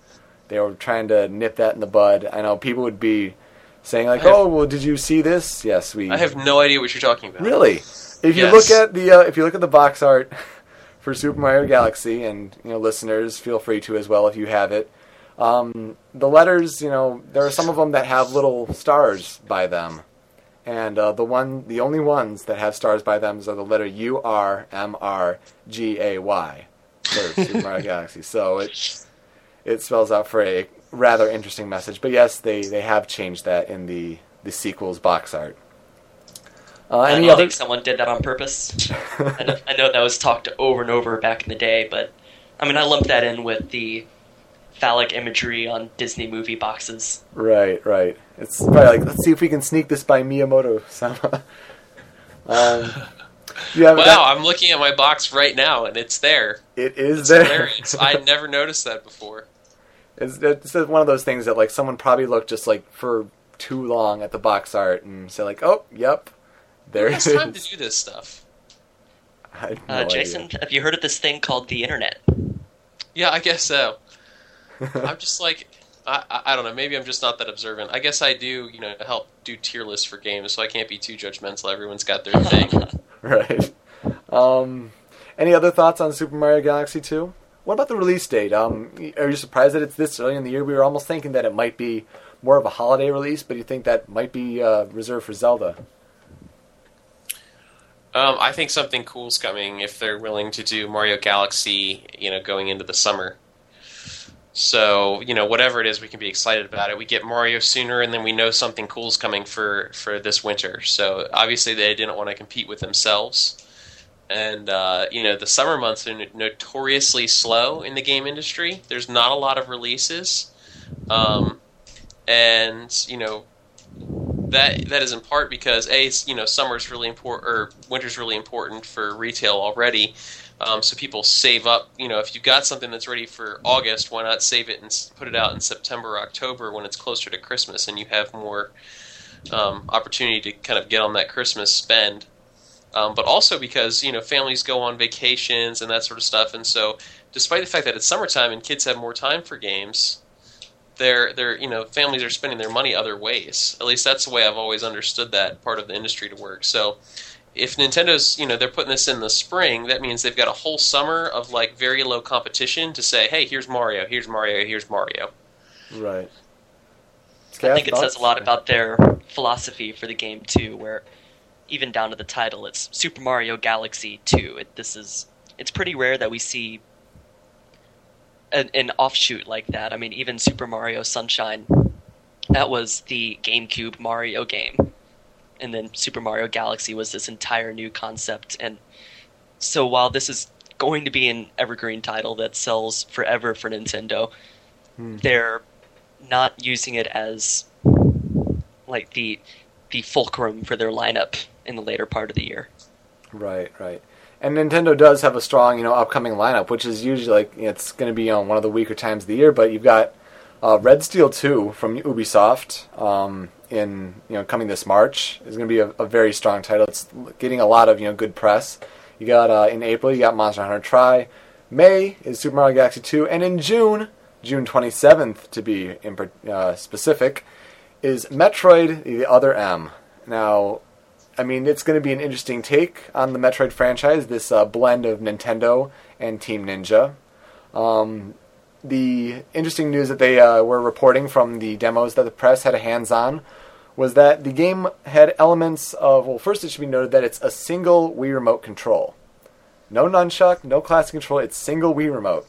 They were trying to nip that in the bud. I know people would be saying like, have- "Oh, well, did you see this?" Yes, we. I have no idea what you're talking about. Really, if you Yes. look at the uh, if you look at the box art for Super Mario Galaxy, and you know listeners, feel free to as well if you have it. Um, the letters, you know, there are some of them that have little stars by them, and uh, the one, the only ones that have stars by them are the letter U R M R G A Y for Super Mario Galaxy. So it it spells out for a rather interesting message. But yes, they, they have changed that in the the sequels box art. Uh, I don't other? think someone did that on purpose. I, know, I know that was talked over and over back in the day, but I mean, I lumped that in with the phallic imagery on Disney movie boxes. Right, right. It's probably like let's see if we can sneak this by Miyamoto sama. um, Wow, that- I'm looking at my box right now, and it's there. it is It's there. hilarious. I never noticed that before. It's, it's one of those things that like someone probably looked just like for too long at the box art and said like, oh, yep, there it is. it has time to do this stuff? I had no Uh, idea. Jason, have you heard of this thing called the internet? Yeah, I guess so. I'm just like, I, I, I don't know. Maybe I'm just not that observant. I guess I do, you know, help do tier lists for games, so I can't be too judgmental. Everyone's got their thing. right. Um, any other thoughts on Super Mario Galaxy 2? What about the release date? Um, are you surprised that it's this early in the year? We were almost thinking that it might be more of a holiday release, but you think that might be uh, reserved for Zelda? Um, I think something cool's coming if they're willing to do Mario Galaxy, you know, going into the summer. So, you know, whatever it is, we can be excited about it. We get Mario sooner, and then we know something cool's coming for for this winter. So, obviously, they didn't want to compete with themselves. And uh, you know, the summer months are notoriously slow in the game industry. There's not a lot of releases, um, and you know, that that is in part because a you know summer's really important or winter's really important for retail already. Um, so people save up. You know, if you've got something that's ready for August, why not save it and put it out in September, October when it's closer to Christmas and you have more um, opportunity to kind of get on that Christmas spend. Um, but also because you know families go on vacations and that sort of stuff, and so despite the fact that it's summertime and kids have more time for games, they're they're you know families are spending their money other ways. At least that's the way I've always understood that part of the industry to work. So if Nintendo's you know they're putting this in the spring, that means they've got a whole summer of like very low competition to say, hey, here's Mario, here's Mario, here's Mario. Right. I think it says a lot about their philosophy for the game too, where even down to the title, it's Super Mario Galaxy 2. It, this is it's pretty rare that we see an, an offshoot like that. I mean, even Super Mario Sunshine, that was the GameCube Mario game, and then Super Mario Galaxy was this entire new concept. And so while this is going to be an evergreen title that sells forever for Nintendo, they're not using it as like the the fulcrum for their lineup in the later part of the year. Right, right. And Nintendo does have a strong, you know, upcoming lineup, which is usually like it's going to be on one of the weaker times of the year. But you've got uh, Red Steel Two from Ubisoft um, in you know coming this March is going to be a, a very strong title. It's getting a lot of you know good press. You got uh, in April you got Monster Hunter Tri. May is Super Mario Galaxy Two, and in June, June twenty seventh to be in, uh, specific, is Metroid: The Other M. Now, I mean, it's going to be an interesting take on the Metroid franchise, this uh, blend of Nintendo and Team Ninja. Um, the interesting news that they uh, were reporting from the demos that the press had a hands on was that the game had elements of, well, first it should be noted that it's a single Wii Remote control. No nunchuck, no classic control, it's single Wii Remote.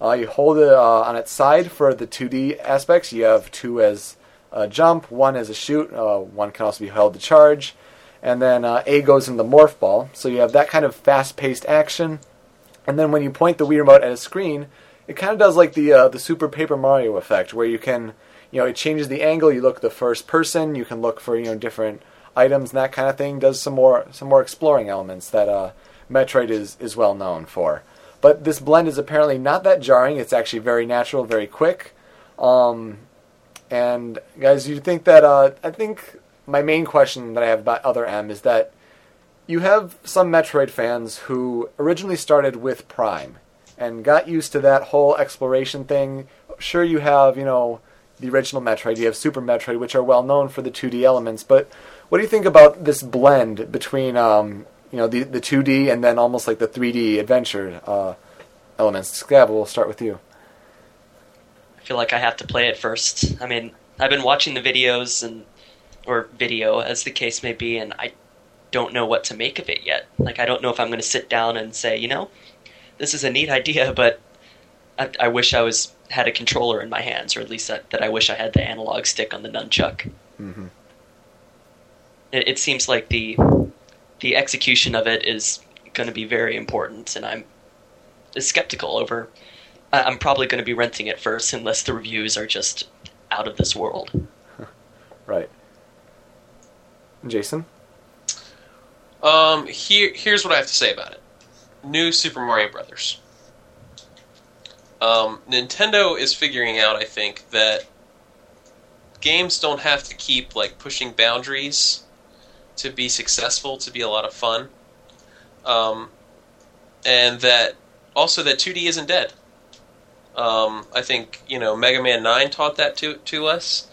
Uh, you hold it uh, on its side for the 2D aspects. You have two as a jump, one as a shoot, uh, one can also be held to charge, and then uh, A goes in the morph ball. So you have that kind of fast paced action. And then when you point the Wii Remote at a screen, it kind of does like the uh, the Super Paper Mario effect, where you can, you know, it changes the angle. You look the first person. You can look for you know different items and that kind of thing. Does some more some more exploring elements that uh, Metroid is is well known for. But this blend is apparently not that jarring. It's actually very natural, very quick. Um, and guys, you think that uh, I think my main question that I have about Other M is that you have some Metroid fans who originally started with Prime and got used to that whole exploration thing. Sure, you have you know the original Metroid, you have Super Metroid, which are well known for the 2D elements. But what do you think about this blend between um, you know the the 2D and then almost like the 3D adventure uh, elements? Scav, we'll start with you. I feel like I have to play it first. I mean, I've been watching the videos and or video as the case may be, and I don't know what to make of it yet. Like, I don't know if I'm going to sit down and say, you know, this is a neat idea, but I, I wish I was had a controller in my hands, or at least that, that I wish I had the analog stick on the nunchuck. Mm-hmm. It, it seems like the the execution of it is going to be very important, and I'm skeptical over. I- I'm probably going to be renting it first, unless the reviews are just out of this world. Right. Jason. Um, here, here's what I have to say about it. New Super Mario Brothers. Um, Nintendo is figuring out, I think, that games don't have to keep like pushing boundaries to be successful, to be a lot of fun, um, and that also that 2D isn't dead. Um, I think you know Mega Man Nine taught that to to us.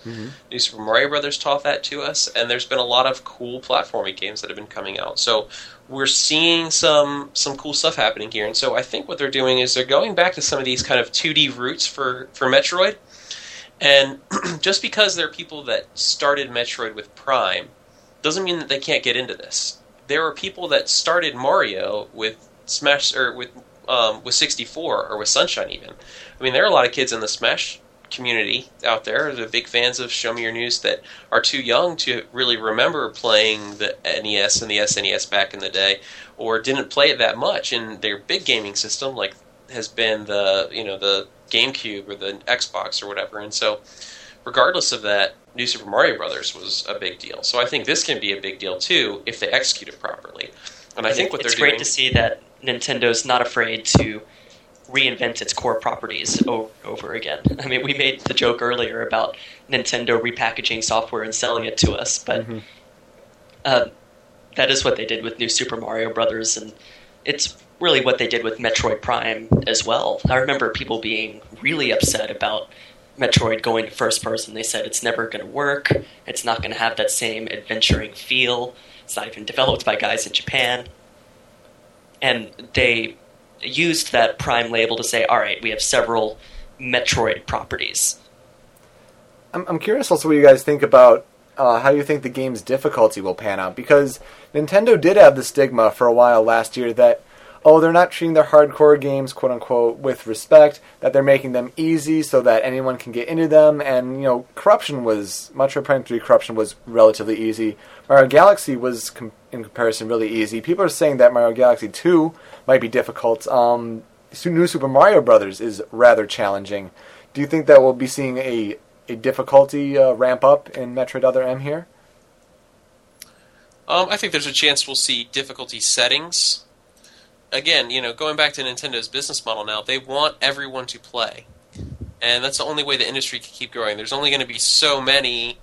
New Super Mario Brothers taught that to us, and there's been a lot of cool platforming games that have been coming out. So we're seeing some some cool stuff happening here, and so I think what they're doing is they're going back to some of these kind of 2D roots for for Metroid. And just because there are people that started Metroid with Prime, doesn't mean that they can't get into this. There are people that started Mario with Smash or with um, with 64 or with Sunshine even. I mean, there are a lot of kids in the Smash community out there the big fans of Show Me Your News that are too young to really remember playing the NES and the SNES back in the day, or didn't play it that much. And their big gaming system, like, has been the you know the GameCube or the Xbox or whatever. And so, regardless of that, New Super Mario Brothers was a big deal. So I think this can be a big deal too if they execute it properly. And I think what it's they're great doing. to see that Nintendo's not afraid to reinvent its core properties o- over again. I mean, we made the joke earlier about Nintendo repackaging software and selling it to us, but uh, that is what they did with New Super Mario Brothers, and it's really what they did with Metroid Prime as well. I remember people being really upset about Metroid going to first person. They said it's never going to work. It's not going to have that same adventuring feel. It's not even developed by guys in Japan. And they used that Prime label to say, all right, we have several Metroid properties. I'm, I'm curious also what you guys think about uh, how you think the game's difficulty will pan out because Nintendo did have the stigma for a while last year that oh they're not treating their hardcore games quote unquote with respect that they're making them easy so that anyone can get into them and you know corruption was Metroid Prime 3 corruption was relatively easy Mario Galaxy was in comparison really easy people are saying that Mario Galaxy 2 might be difficult um, New Super Mario Brothers is rather challenging do you think that we'll be seeing a a difficulty uh, ramp up in Metroid Other M here? Um, I think there's a chance we'll see difficulty settings. Again, you know, going back to Nintendo's business model now, they want everyone to play. And that's the only way the industry can keep growing. There's only going to be so many,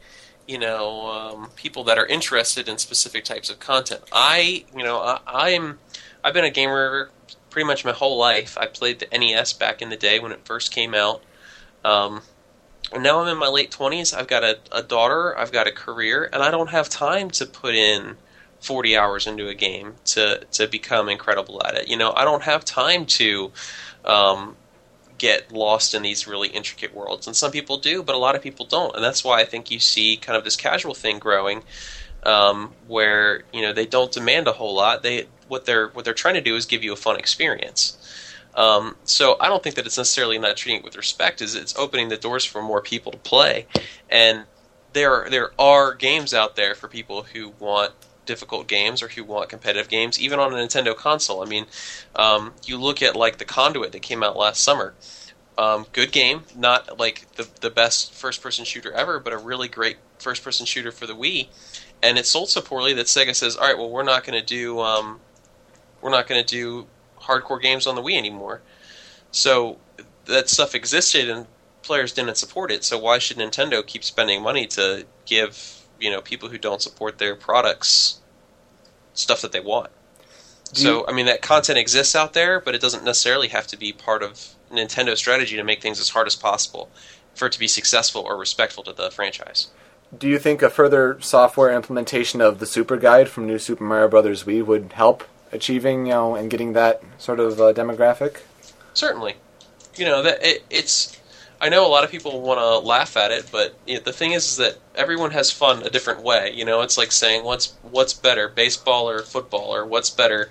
you know, um, people that are interested in specific types of content. I, you know, I, I'm, I've been a gamer pretty much my whole life. I played the NES back in the day when it first came out. Um, and now I'm in my late 20s. I've got a, a daughter, I've got a career, and I don't have time to put in 40 hours into a game to, to become incredible at it. You know, I don't have time to, um, get lost in these really intricate worlds. And some people do, but a lot of people don't. And that's why I think you see kind of this casual thing growing, um, where you know they don't demand a whole lot. They what they're what they're trying to do is give you a fun experience. Um, so I don't think that it's necessarily not treating it with respect. Is it's opening the doors for more people to play, and there there are games out there for people who want difficult games or who want competitive games, even on a Nintendo console. I mean, um, you look at like the Conduit that came out last summer. Um, good game, not like the the best first person shooter ever, but a really great first person shooter for the Wii. And it sold so poorly that Sega says, "All right, well, we're not going to do um, we're not going to do hardcore games on the Wii anymore." So that stuff existed, and players didn't support it. So why should Nintendo keep spending money to give you know people who don't support their products stuff that they want? Do so you- I mean that content exists out there, but it doesn't necessarily have to be part of Nintendo's strategy to make things as hard as possible for it to be successful or respectful to the franchise. Do you think a further software implementation of the Super Guide from New Super Mario Bros. Wii would help achieving, you know, and getting that sort of uh, demographic? Certainly, you know that it, it's. I know a lot of people want to laugh at it, but you know, the thing is, is that everyone has fun a different way. You know, it's like saying what's what's better, baseball or football, or what's better,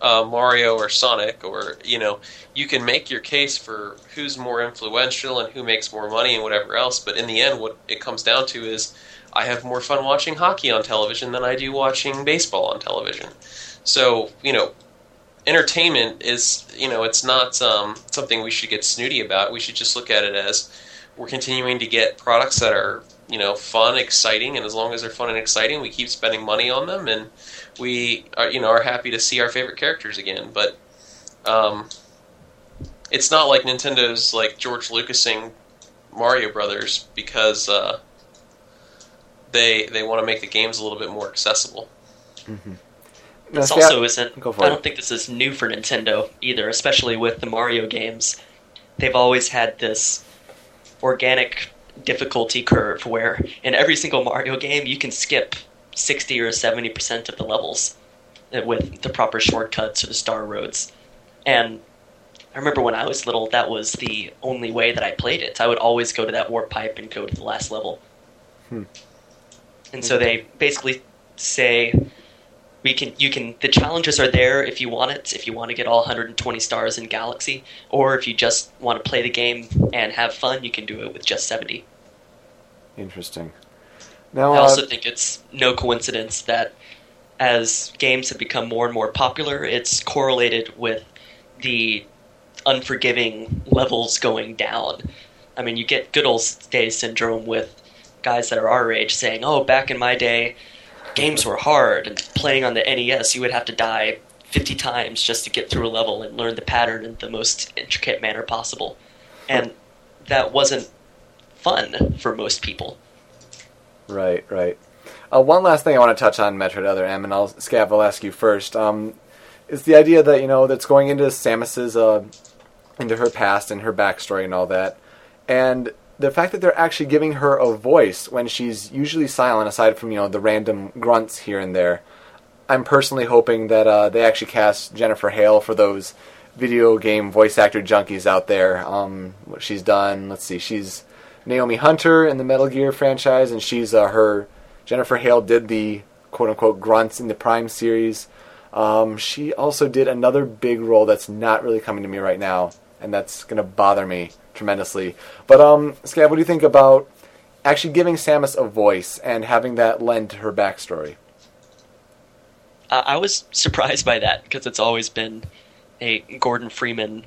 uh, Mario or Sonic, or you know, you can make your case for who's more influential and who makes more money and whatever else. But in the end, what it comes down to is, I have more fun watching hockey on television than I do watching baseball on television. So you know, entertainment is you know it's not um, something we should get snooty about. We should just look at it as we're continuing to get products that are you know fun, exciting, and as long as they're fun and exciting, we keep spending money on them, and we are you know are happy to see our favorite characters again. But um, it's not like Nintendo's like George Lucasing Mario Brothers because uh, they they want to make the games a little bit more accessible. This also isn't. I don't think this is new for Nintendo either, especially with the Mario games. They've always had this organic difficulty curve where in every single Mario game you can skip 60 or 70% of the levels uh, with the proper shortcuts or the star roads. And I remember when I was little, that was the only way that I played it. I would always go to that warp pipe and go to the last level. And so they basically say we can you can the challenges are there if you want it if you want to get all 120 stars in galaxy or if you just want to play the game and have fun you can do it with just 70 Interesting. Now, i uh, also think it's no coincidence that as games have become more and more popular it's correlated with the unforgiving levels going down i mean you get good old days syndrome with guys that are our age saying oh back in my day games were hard and playing on the NES you would have to die 50 times just to get through a level and learn the pattern in the most intricate manner possible. And that wasn't fun for most people. Right, right. Uh, one last thing I want to touch on Metroid Other M, and I'll Scav, I'll ask you first. Um, is the idea that you know that's going into Samus's uh, into her past and her backstory and all that, and the fact that they're actually giving her a voice when she's usually silent, aside from you know the random grunts here and there. I'm personally hoping that uh, they actually cast Jennifer Hale for those video game voice actor junkies out there. Um, what she's done, let's see, she's Naomi Hunter in the Metal Gear franchise, and she's uh, her. Jennifer Hale did the quote unquote grunts in the Prime series. Um, she also did another big role that's not really coming to me right now, and that's to bother me tremendously. But, um, Scav, what do you think about actually giving Samus a voice and having that lend to her backstory? Uh, I was surprised by that because it's always been a Gordon Freeman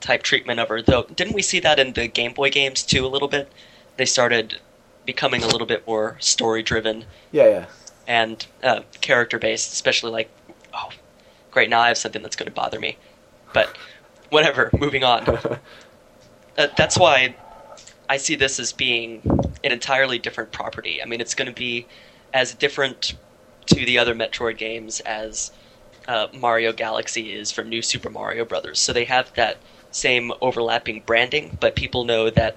type treatment of her. Though, didn't we see that in the Game Boy games too a little bit? They started becoming a little bit more story driven Yeah, yeah. and uh, character based, especially like, oh, great, now I have something that's going to bother me. But whatever, moving on. uh, that's why I see this as being an entirely different property. I mean, it's going to be as different to the other Metroid games as uh, Mario Galaxy is from New Super Mario Brothers. So they have that same overlapping branding, but people know that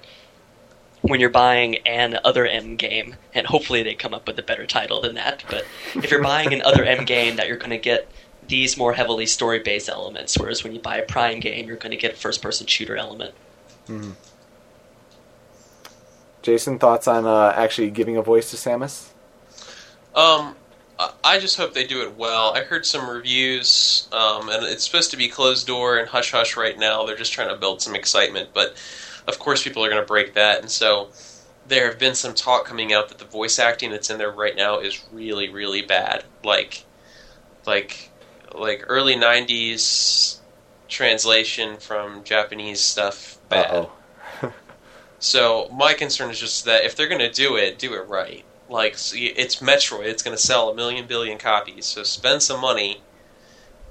when you're buying an other M game, and hopefully they come up with a better title than that, but if you're buying an other M game, that you're going to get these more heavily story based elements, whereas when you buy a Prime game, you're going to get a first person shooter element. Jason, thoughts on uh, actually giving a voice to Samus? Um, I- I just hope they do it well. I heard some reviews, um, and it's supposed to be closed door and hush hush right now. They're just trying to build some excitement, but of course people are going to break that, and so there have been some talk coming out that the voice acting that's in there right now is really, really bad. Like, like, like early '90s translation from Japanese stuff bad. So my concern is just that if they're going to do it, do it right. Like it's Metroid, it's going to sell a million billion copies. So spend some money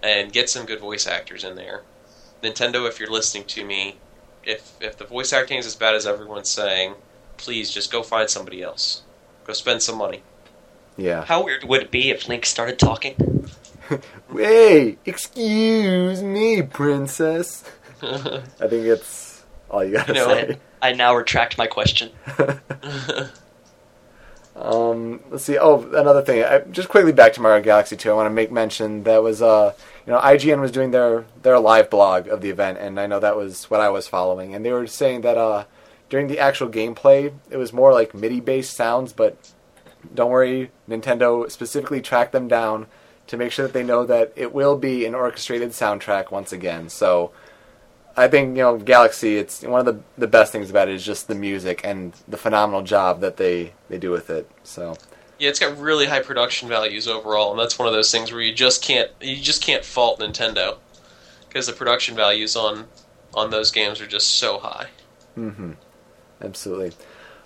and get some good voice actors in there. Nintendo, if you're listening to me, if if the voice acting is as bad as everyone's saying, please just go find somebody else. Go spend some money. Yeah. How weird would it be if Link started talking? Hey, excuse me, princess. I think it's all you gotta say. I now retract my question. Um, let's see. Oh, another thing. I, just quickly back to Mario Galaxy 2. I want to make mention that was, uh, you know, IGN was doing their their live blog of the event, and I know that was what I was following. And they were saying that uh, during the actual gameplay, it was more like MIDI based sounds. But don't worry, Nintendo specifically tracked them down to make sure that they know that it will be an orchestrated soundtrack once again. So. I think you know Galaxy. It's one of the the best things about it is just the music and the phenomenal job that they they do with it. So Yeah, it's got really high production values overall, and that's one of those things where you just can't you just can't fault Nintendo because the production values on on those games are just so high. Mm-hmm. Absolutely.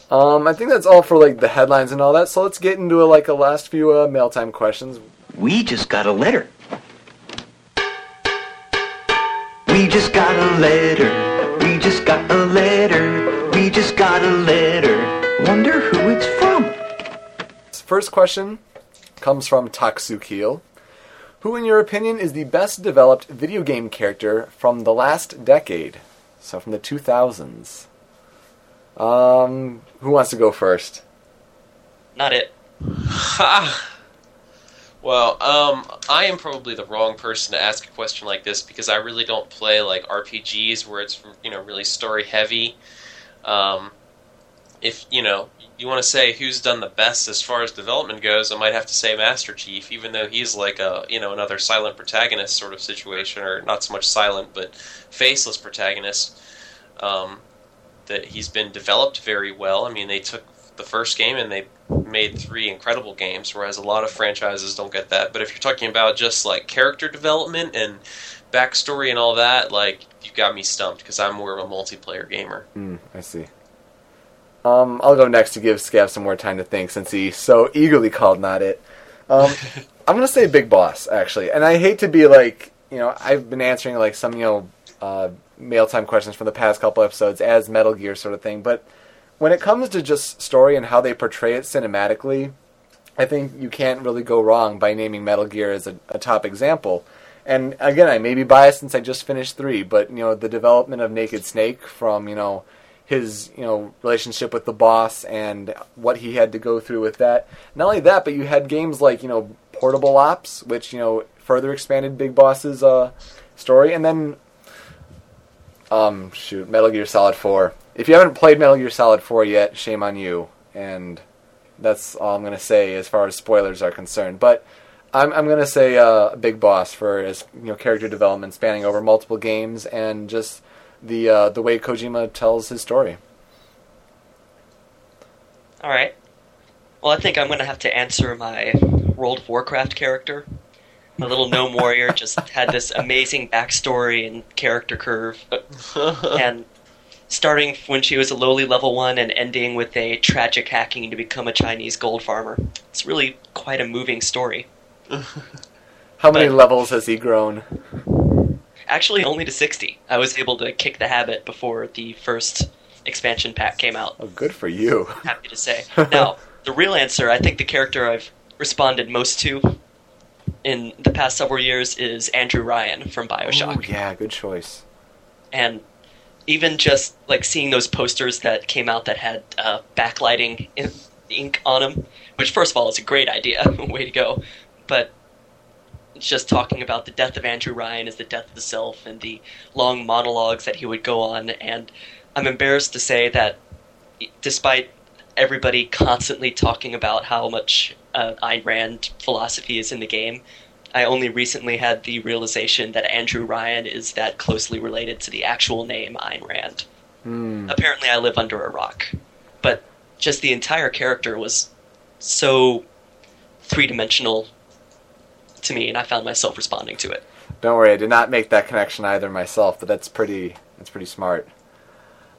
Um, I think that's all for like the headlines and all that. So let's get into like a last few uh, mail time questions. We just got a letter. We just got a letter. We just got a letter. We just got a letter. Wonder who it's from. First question comes from Taksukil. Who, in your opinion, is the best developed video game character from the last decade? So from the 2000s. Um, who wants to go first? Not it. Ha! Well, um, I am probably the wrong person to ask a question like this because I really don't play like RPGs where it's you know really story heavy. Um, if you know you want to say who's done the best as far as development goes, I might have to say Master Chief, even though he's like a you know another silent protagonist sort of situation, or not so much silent but faceless protagonist. Um, that he's been developed very well. I mean, they took the first game and they made three incredible games, whereas a lot of franchises don't get that. But if you're talking about just like character development and backstory and all that, like you got me stumped because I'm more of a multiplayer gamer. Hmm, I see. Um, I'll go next to give Scav some more time to think since he so eagerly called not it. Um, I'm gonna say Big Boss actually, and I hate to be like you know I've been answering like some you know uh, mail time questions from the past couple episodes as Metal Gear sort of thing, but when it comes to just story and how they portray it cinematically, I think you can't really go wrong by naming Metal Gear as a, a top example. And again, I may be biased since I just finished three, but you know the development of Naked Snake from you know his you know relationship with the boss and what he had to go through with that. Not only that, but you had games like you know Portable Ops, which you know further expanded Big Boss's uh, story, and then um shoot Metal Gear Solid Four. If you haven't played Metal Gear Solid Four yet, shame on you. And that's all I'm gonna say as far as spoilers are concerned. But I'm I'm gonna say uh, Big Boss for his you know character development spanning over multiple games and just the uh, the way Kojima tells his story. All right. Well, I think I'm going to have to answer my World of Warcraft character. My little gnome warrior just had this amazing backstory and character curve, and starting when she was a lowly level one and ending with a tragic hacking to become a Chinese gold farmer. It's really quite a moving story. How many But- levels has he grown? Actually, only to 60. I was able to kick the habit before the first expansion pack came out. Oh, good for you. happy to say. Now, the real answer, I think the character I've responded most to in the past several years is Andrew Ryan from Bioshock. Ooh, yeah, good choice. And even just like seeing those posters that came out that had uh, backlighting in- ink on them, which first of all is a great idea, way to go. But just talking about the death of Andrew Ryan as the death of the self and the long monologues that he would go on. And I'm embarrassed to say that despite everybody constantly talking about how much uh, Ayn Rand philosophy is in the game, I only recently had the realization that Andrew Ryan is that closely related to the actual name Ayn Rand. Apparently, I live under a rock. But just the entire character was so three dimensional to me, and I found myself responding to it. Don't worry, I did not make that connection either myself, but that's pretty that's pretty smart.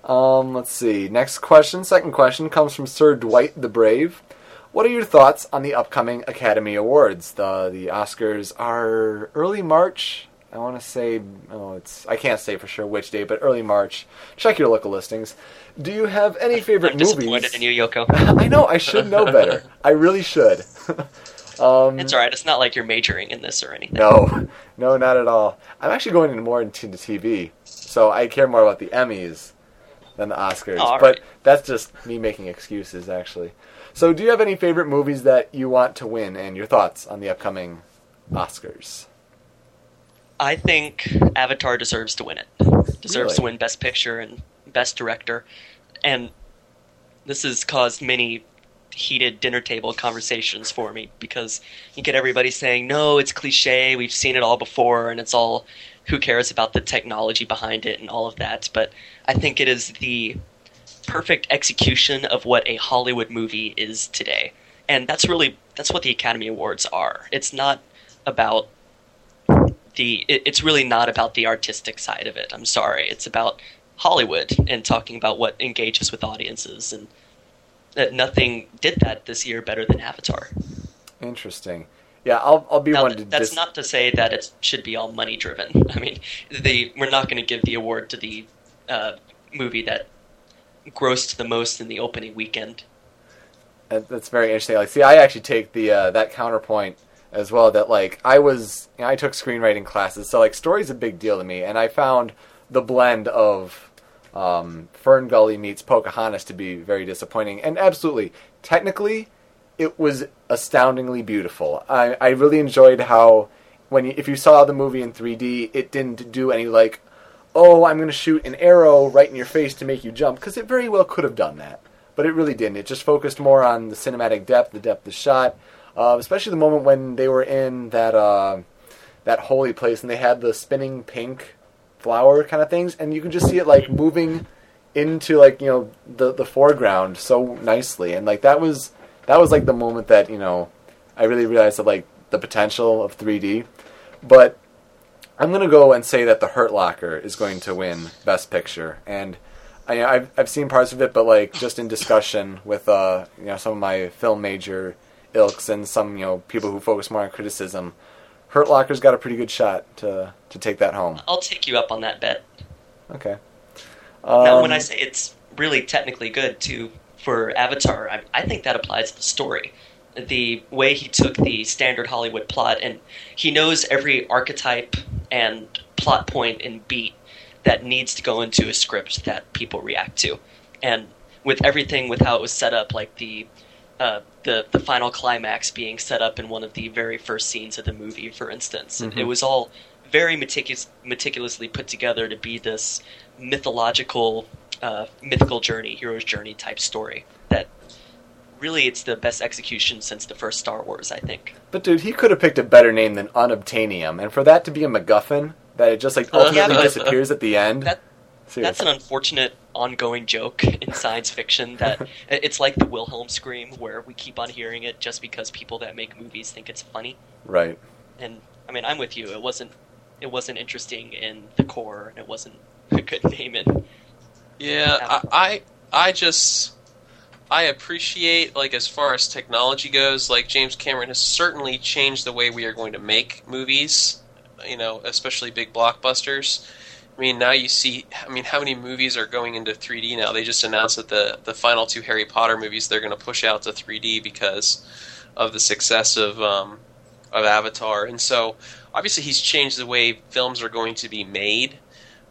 Um, let's see. Next question, second question comes from Sir Dwight the Brave. What are your thoughts on the upcoming Academy Awards? The the Oscars are early March. I want to say oh it's I can't say for sure which day, but early March. Check your local listings. Do you have any favorite I'm movies? disappointed in you, Yoko. I know I should know better. I really should. um, It's alright, it's not like you're majoring in this or anything. no, no, not at all. I'm actually going into more into TV, so I care more about the Emmys than the Oscars. All but right. that's just me making excuses, actually. So, do you have any favorite movies that you want to win, and your thoughts on the upcoming Oscars? I think Avatar deserves to win it. Deserves to win Best Picture and Best Director. And this has caused many heated dinner table conversations for me because you get everybody saying, no, it's cliche, we've seen it all before, and it's all who cares about the technology behind it and all of that. But I think it is the perfect execution of what a Hollywood movie is today. And that's really that's what the Academy Awards are. It's not about the it, it's really not about the artistic side of it. I'm sorry. It's about Hollywood and talking about what engages with audiences and uh, nothing did that this year better than Avatar. Interesting. Yeah, I'll I'll be Now, one to that's dis- not to say that it should be all money driven. I mean, the we're not going to give the award to the uh, movie that grossed the most in the opening weekend. That's very interesting. Like, see, I actually take the uh, that counterpoint as well. That like I was, you know, I took screenwriting classes, so like story's a big deal to me, and I found the blend of um, Fern Gully meets Pocahontas to be very disappointing. And absolutely, technically, it was astoundingly beautiful. I I really enjoyed how when you, if you saw the movie in 3D, it didn't do any like, oh, I'm going to shoot an arrow right in your face to make you jump, because it very well could have done that but it really didn't. It just focused more on the cinematic depth, the depth of the shot, uh, especially the moment when they were in that uh, that holy place and they had the spinning pink flower kind of things, and you can just see it like moving into like you know the the foreground so nicely, and like that was that was like the moment that you know I really realized that like the potential of 3D, but. I'm gonna go and say that The Hurt Locker is going to win Best Picture, and I, I've I've seen parts of it, but like just in discussion with uh you know some of my film major ilks and some you know people who focus more on criticism, Hurt Locker's got a pretty good shot to to take that home. I'll take you up on that bet. Okay. now, when Um, I say it's really technically good too for Avatar, I, I think that applies to the story. The way he took the standard Hollywood plot, and he knows every archetype and plot point and beat that needs to go into a script that people react to, and with everything with how it was set up, like the uh, the the final climax being set up in one of the very first scenes of the movie, for instance, it was all very meticulous, meticulously put together to be this mythological, uh, mythical journey, hero's journey type story. That really, it's the best execution since the first Star Wars, I think. but dude, he could have picked a better name than Unobtainium, and for that to be a MacGuffin that it just like Uh, yeah, ultimately but- disappears at the end. That- That's an unfortunate ongoing joke in science fiction that it's like the Wilhelm scream where we keep on hearing it just because people that make movies think it's funny. right. And I mean, I'm with you. It wasn't it wasn't interesting in the core, and it wasn't a good name in Yeah, I, I I just I appreciate like as far as technology goes, like James Cameron has certainly changed the way we are going to make movies. You know, especially big blockbusters. I mean, now you see. I mean, how many movies are going into 3D now? They just announced that the the final two Harry Potter movies they're going to push out to 3D because of the success of um, of Avatar, and so obviously he's changed the way films are going to be made.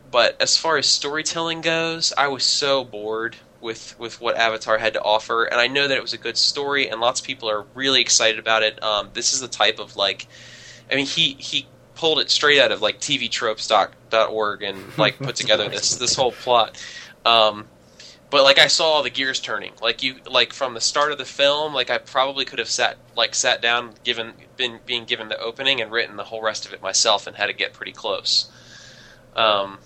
But as far as storytelling goes, I was so bored with with what Avatar had to offer, and I know that it was a good story, and lots of people are really excited about it. Um, this is the type of like I mean, he he pulled it straight out of like TVTropes.org and like put together this this whole plot. Um, but like I saw all the gears turning. Like you, like from the start of the film, like I probably could have sat like sat down, given been being given the opening and written the whole rest of it myself, and had to get pretty close. Um,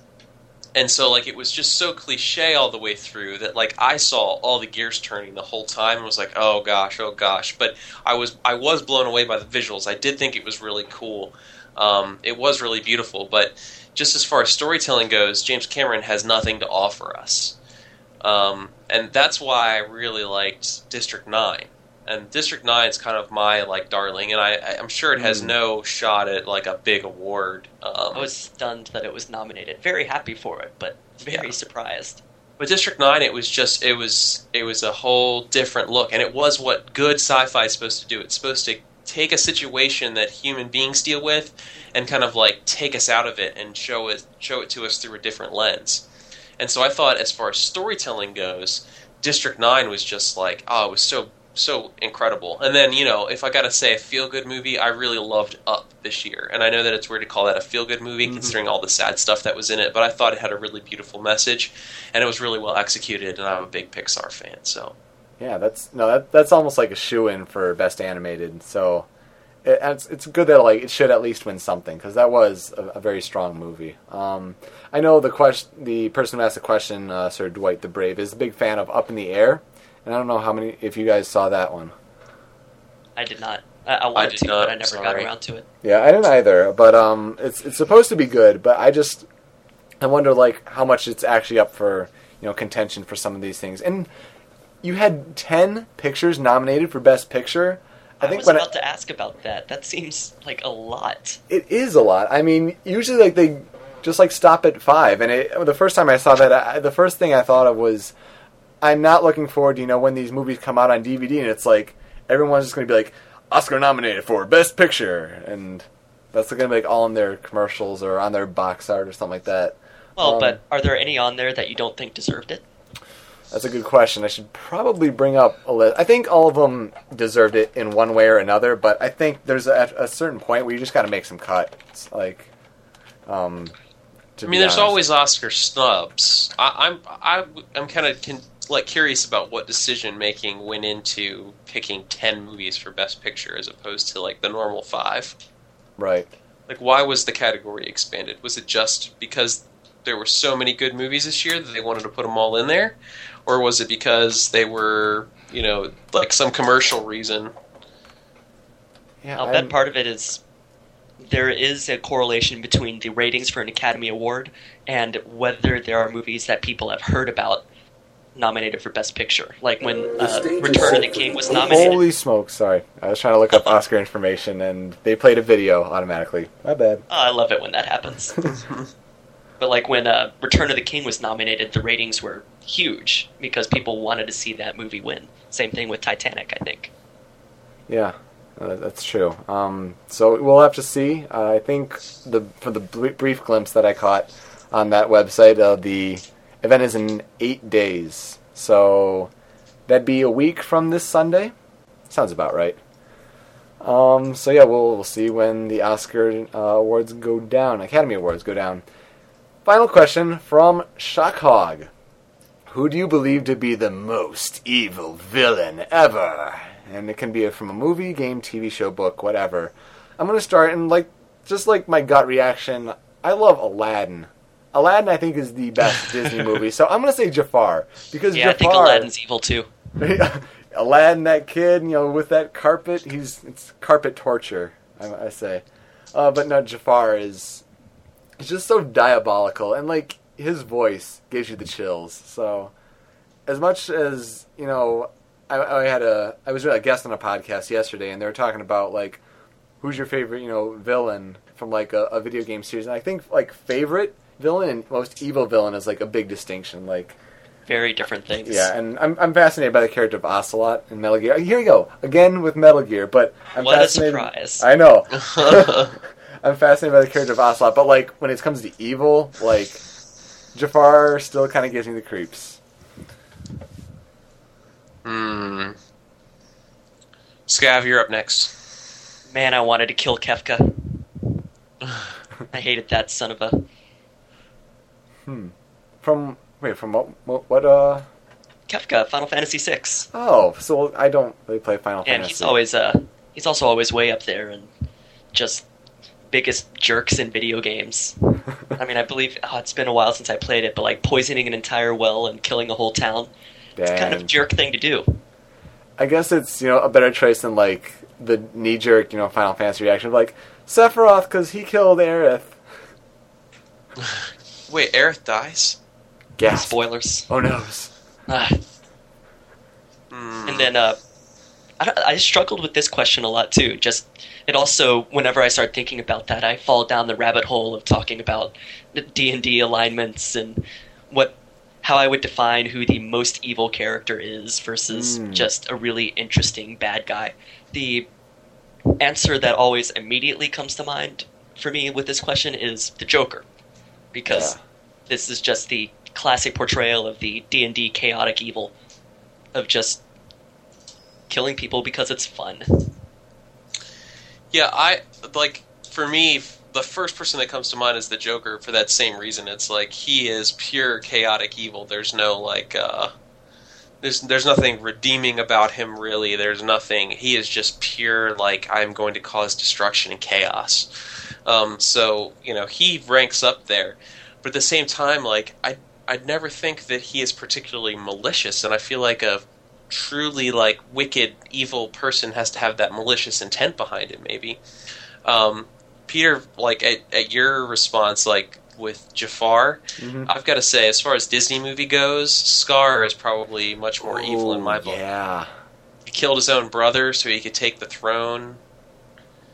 and so like it was just so cliche all the way through that like I saw all the gears turning the whole time and was like, oh gosh, oh gosh. But I was I was blown away by the visuals. I did think it was really cool. Um, it was really beautiful, but just as far as storytelling goes, James Cameron has nothing to offer us. Um, and that's why I really liked District Nine. And District Nine is kind of my like darling, and I, I'm sure it has Mm. no shot at like a big award. Um, I was stunned that it was nominated. Very happy for it, but very Yeah. surprised. But District Nine, it was just it was it was a whole different look, and it was what good sci-fi is supposed to do. It's supposed to take a situation that human beings deal with, and kind of like take us out of it and show it show it to us through a different lens. And so I thought, as far as storytelling goes, District Nine was just like oh, it was so so incredible. And then you know, if I got to say a feel good movie, I really loved Up this year. And I know that it's weird to call that a feel good movie considering all the sad stuff that was in it, but I thought it had a really beautiful message and it was really well executed. And I'm a big Pixar fan, so Yeah, that's no, that that's almost like a shoe in for best animated. So it, it's it's good that like it should at least win something because that was a, a very strong movie. Um, I know the question, the person who asked the question, uh, Sir Dwight the Brave, is a big fan of Up in the Air, and I don't know how many if you guys saw that one. I did not. I, I wanted did to, not, but I never got around to it. Yeah, I didn't either, but um, it's it's supposed to be good, but I just I wonder like how much it's actually up for you know contention for some of these things. And you had ten pictures nominated for Best Picture. I, I, think was when I- about to ask about that. That seems like a lot. it is a lot. I mean, usually like they just like stop at five, and it, the first time I saw that, I, the first thing I thought of was, I'm not looking forward to you know when these movies come out on DVD, and it's like everyone's just going to be like Oscar nominated for Best Picture, and that's going to be like all in their commercials or on their box art or something like that. Well, Um, but are there any on there that you don't think deserved it? That's a good question. I should probably bring up a list. I think all of them deserved it in one way or another, but I think there's a, a certain point where you just got to make some cuts. Like, um, I mean, there's honest. always Oscar snubs. I, I'm I, I'm kind of con- like curious about what decision making went into picking ten movies for Best Picture as opposed to like the normal five. right. Like, why was the category expanded? Was it just because there were so many good movies this year that they wanted to put them all in there, or was it because they were, you know, like some commercial reason? Yeah, I'll I'm- bet part of it is there is a correlation between the ratings for an Academy Award and whether there are movies that people have heard about nominated for Best Picture. Like when uh, Return of the King was nominated. Holy smoke! Sorry, I was trying to look up Oscar information, and they played a video automatically. My bad. Oh, I love it when that happens. but like when uh, Return of the King was nominated, the ratings were huge because people wanted to see that movie win. Same thing with Titanic, I think. Yeah, uh, that's true. Um, so we'll have to see. Uh, I think the for the br- brief glimpse that I caught on that website, uh, the event is in eight days. So that'd be a week from this Sunday. Sounds about right. Um, so yeah, we'll we'll see when the Oscar uh, awards go down, Academy Awards go down. Final question from Shockhog. Who do you believe to be the most evil villain ever? And it can be from a movie, game, TV show, book, whatever. I'm gonna start and like just like my gut reaction, I love Aladdin. Aladdin, I think, is the best Disney movie, so I'm gonna say Jafar because Yeah, I think Jafar, Aladdin's evil too. Aladdin, that kid, you know, with that carpet, he's it's carpet torture. I, I say, uh, but no, Jafar is he's just so diabolical, and like his voice gives you the chills. So, as much as you know, I, I had a I was a guest on a podcast yesterday, and they were talking about like who's your favorite, you know, villain from like a, a video game series, and I think like favorite villain and most evil villain is like a big distinction, like. Very different things. Yeah, and I'm I'm fascinated by the character of Ocelot in Metal Gear. Here we go again with Metal Gear, but I'm What a fascinated. surprise. I know. I'm fascinated by the character of Ocelot, but like when it comes to evil, like Jafar still kind of gives me the creeps. Hmm. Scav, you're up next. Man, I wanted to kill Kefka. I hated that son of a From wait, from what? What? what uh? Kefka, Final Fantasy VI. Oh, so I don't really play Final And Fantasy. he's always uh he's also always way up there and just biggest jerks in video games. I mean, I believe oh, it's been a while since I played it, but like poisoning an entire well and killing a whole town, it's kind of a jerk thing to do. I guess it's you know a better choice than like the knee jerk you know Final Fantasy reaction of like Sephiroth because he killed Aerith. Wait, Aerith dies? Yeah. Spoilers. Oh noes. Ah. Hmm. And then uh, I, I struggled with this question a lot too. Just it also, whenever I start thinking about that, I fall down the rabbit hole of talking about D and D alignments and what how I would define who the most evil character is versus Mm. just a really interesting bad guy. The answer that always immediately comes to mind for me with this question is the Joker, because Yeah. this is just the classic portrayal of the D and D chaotic evil of just killing people because it's fun. Yeah, I like for me the first person that comes to mind is the Joker for that same reason. It's like he is pure chaotic evil. There's no like uh there's there's nothing redeeming about him really. There's nothing. He is just pure like I'm going to cause destruction and chaos. Um so, you know, he ranks up there. But at the same time like I I'd never think that he is particularly malicious and I feel like a truly like wicked evil person has to have that malicious intent behind it maybe um, peter like at, at your response like with jafar Mhm. i've got to say as far as disney movie goes scar is probably much more evil in my book Yeah, he killed his own brother so he could take the throne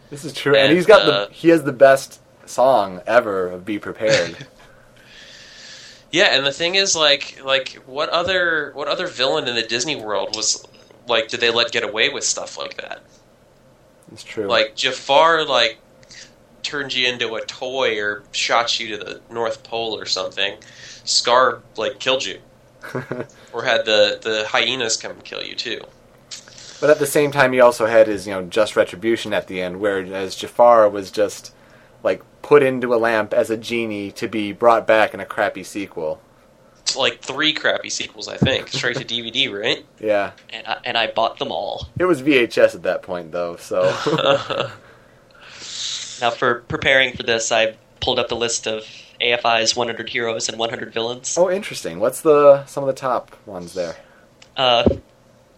this is true, and, And, he's got uh, the he has the best song ever of "Be Prepared." yeah and the thing is like like what other what other villain in the disney world was like did they let get away with stuff like that it's true. Like Jafar, like turned you into a toy or shot you to the North Pole or something. Scar like killed you, or had the the hyenas come kill you too. But at the same time, he also had his, you know, just retribution at the end, whereas Jafar was just like put into a lamp as a genie to be brought back in a crappy sequel. It's like three crappy sequels, I think, straight to DVD, right? Yeah, And I, and I bought them all. it was VHS at that point, though. So Now, for preparing for this, I pulled up the list of AFI's 100 heroes and 100 villains. oh, interesting. What's the some of the top ones there? Uh,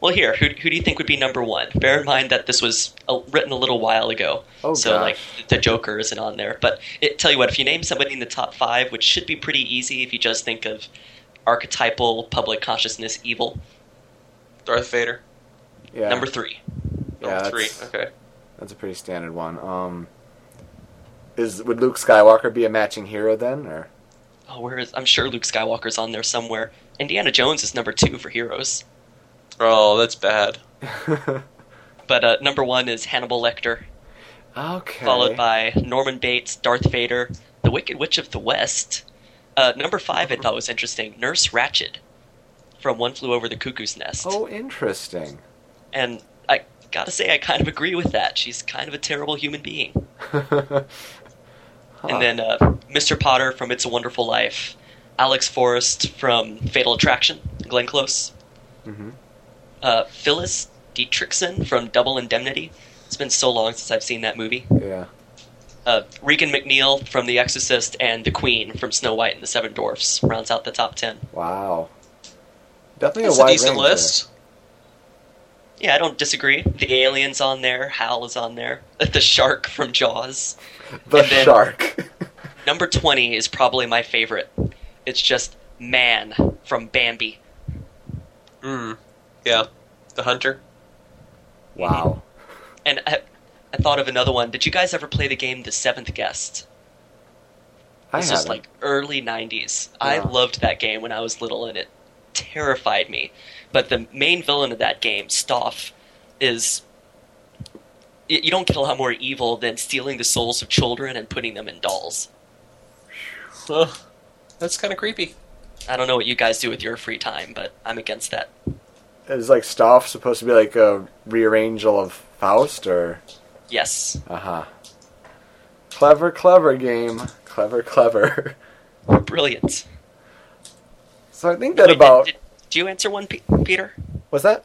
well, here, who, who do you think would be number one? Bear in mind that this was uh, written a little while ago, Oh, so gosh. like the Joker isn't on there. But it, tell you what, if you name somebody in the top five, which should be pretty easy if you just think of archetypal public consciousness evil, Darth Vader, Yeah, number three. yeah, number three. Okay. That's a pretty standard one. Um, is would Luke Skywalker be a matching hero then, or Oh, where is? I'm sure Luke Skywalker's on there somewhere. Indiana Jones is number two for heroes, Oh, that's bad. but uh, number one is Hannibal Lecter, okay? followed by Norman Bates, Darth Vader, the Wicked Witch of the West. Uh, number five, I thought was interesting. Nurse Ratched from One Flew Over the Cuckoo's Nest, Oh, interesting. and I gotta say, I kind of agree with that. She's kind of a terrible human being. And then uh, Mr. Potter from It's a Wonderful Life, Alex Forrest from Fatal Attraction, Glenn Close, Mhm. Uh, Phyllis Dietrichson from Double Indemnity. It's been so long since I've seen that movie. yeah. Uh, Regan McNeil from The Exorcist and the Queen from Snow White and the Seven Dwarfs rounds out the top ten. Wow. Definitely That's a a decent range list. Yeah, I don't disagree. The alien's on there. Hal is on there. The shark from Jaws. The then- shark. Number 20 is probably my favorite. It's just Man from Bambi. Hmm. Yeah. The Hunter. wow. And I, I thought of another one. Did you guys ever play the game The Seventh Guest? I This haven't. was like early 90s. I loved that game when I was little and it terrified me. But the main villain of that game, Stauf, is. You don't get a lot more evil than stealing the souls of children and putting them in dolls. Ugh. That's kind of creepy. I don't know what you guys do with your free time, but I'm against that. Is like Stauf supposed to be like a rearrangel of Faust, or Yes. uh huh? Clever, clever game. Clever, clever. Brilliant. So I think that Wait, about Did, did you answer one, Pe- Peter? what's that?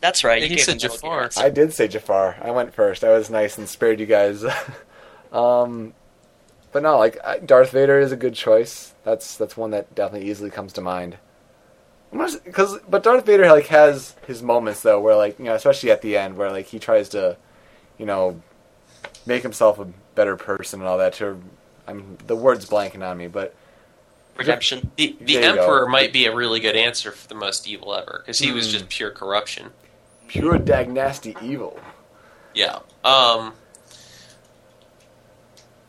That's right. I you he said the Metal Gear Jafar. I did say Jafar. I went first. I was nice and spared you guys. um, but no, like Darth Vader is a good choice. That's that's one that definitely easily comes to mind. Because but Darth Vader like has his moments though, where like you know, especially at the end, where like he tries to, you know, make himself a better person and all that. To I'm the word's blanking on me, but Redemption. The the Emperor go. might be a really good answer for the most evil ever because he was Hmm. just pure corruption. pure dag nasty evil. Yeah. Um.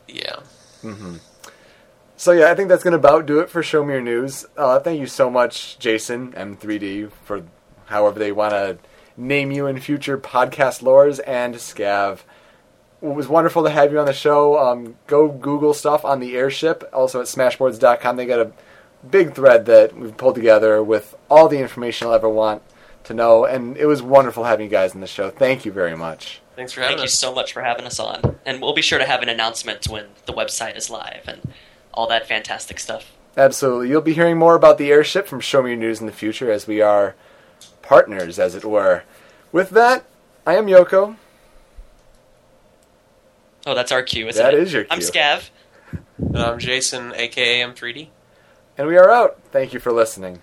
Yeah. So yeah, I think that's gonna about do it for Show Me Your News. Uh, thank you so much, Jason M3D, for however they want to name you in future podcast lores, and Scav. It was wonderful to have you on the show. Um, go Google stuff on the airship. Also at Smashboards.com, they got a big thread that we've pulled together with all the information I'll ever want to know, and it was wonderful having you guys on the show. Thank you very much. Thanks for having us. Thank you so much for having us on. And we'll be sure to have an announcement when the website is live and all that fantastic stuff. Absolutely. You'll be hearing more about the airship from Show Me Your News in the future as we are partners, as it were. With that, I am Yoko. Oh, that's our cue, isn't That it? is your I'm cue. Scav. And I'm Jason, aka M3D. And we are out. Thank you for listening.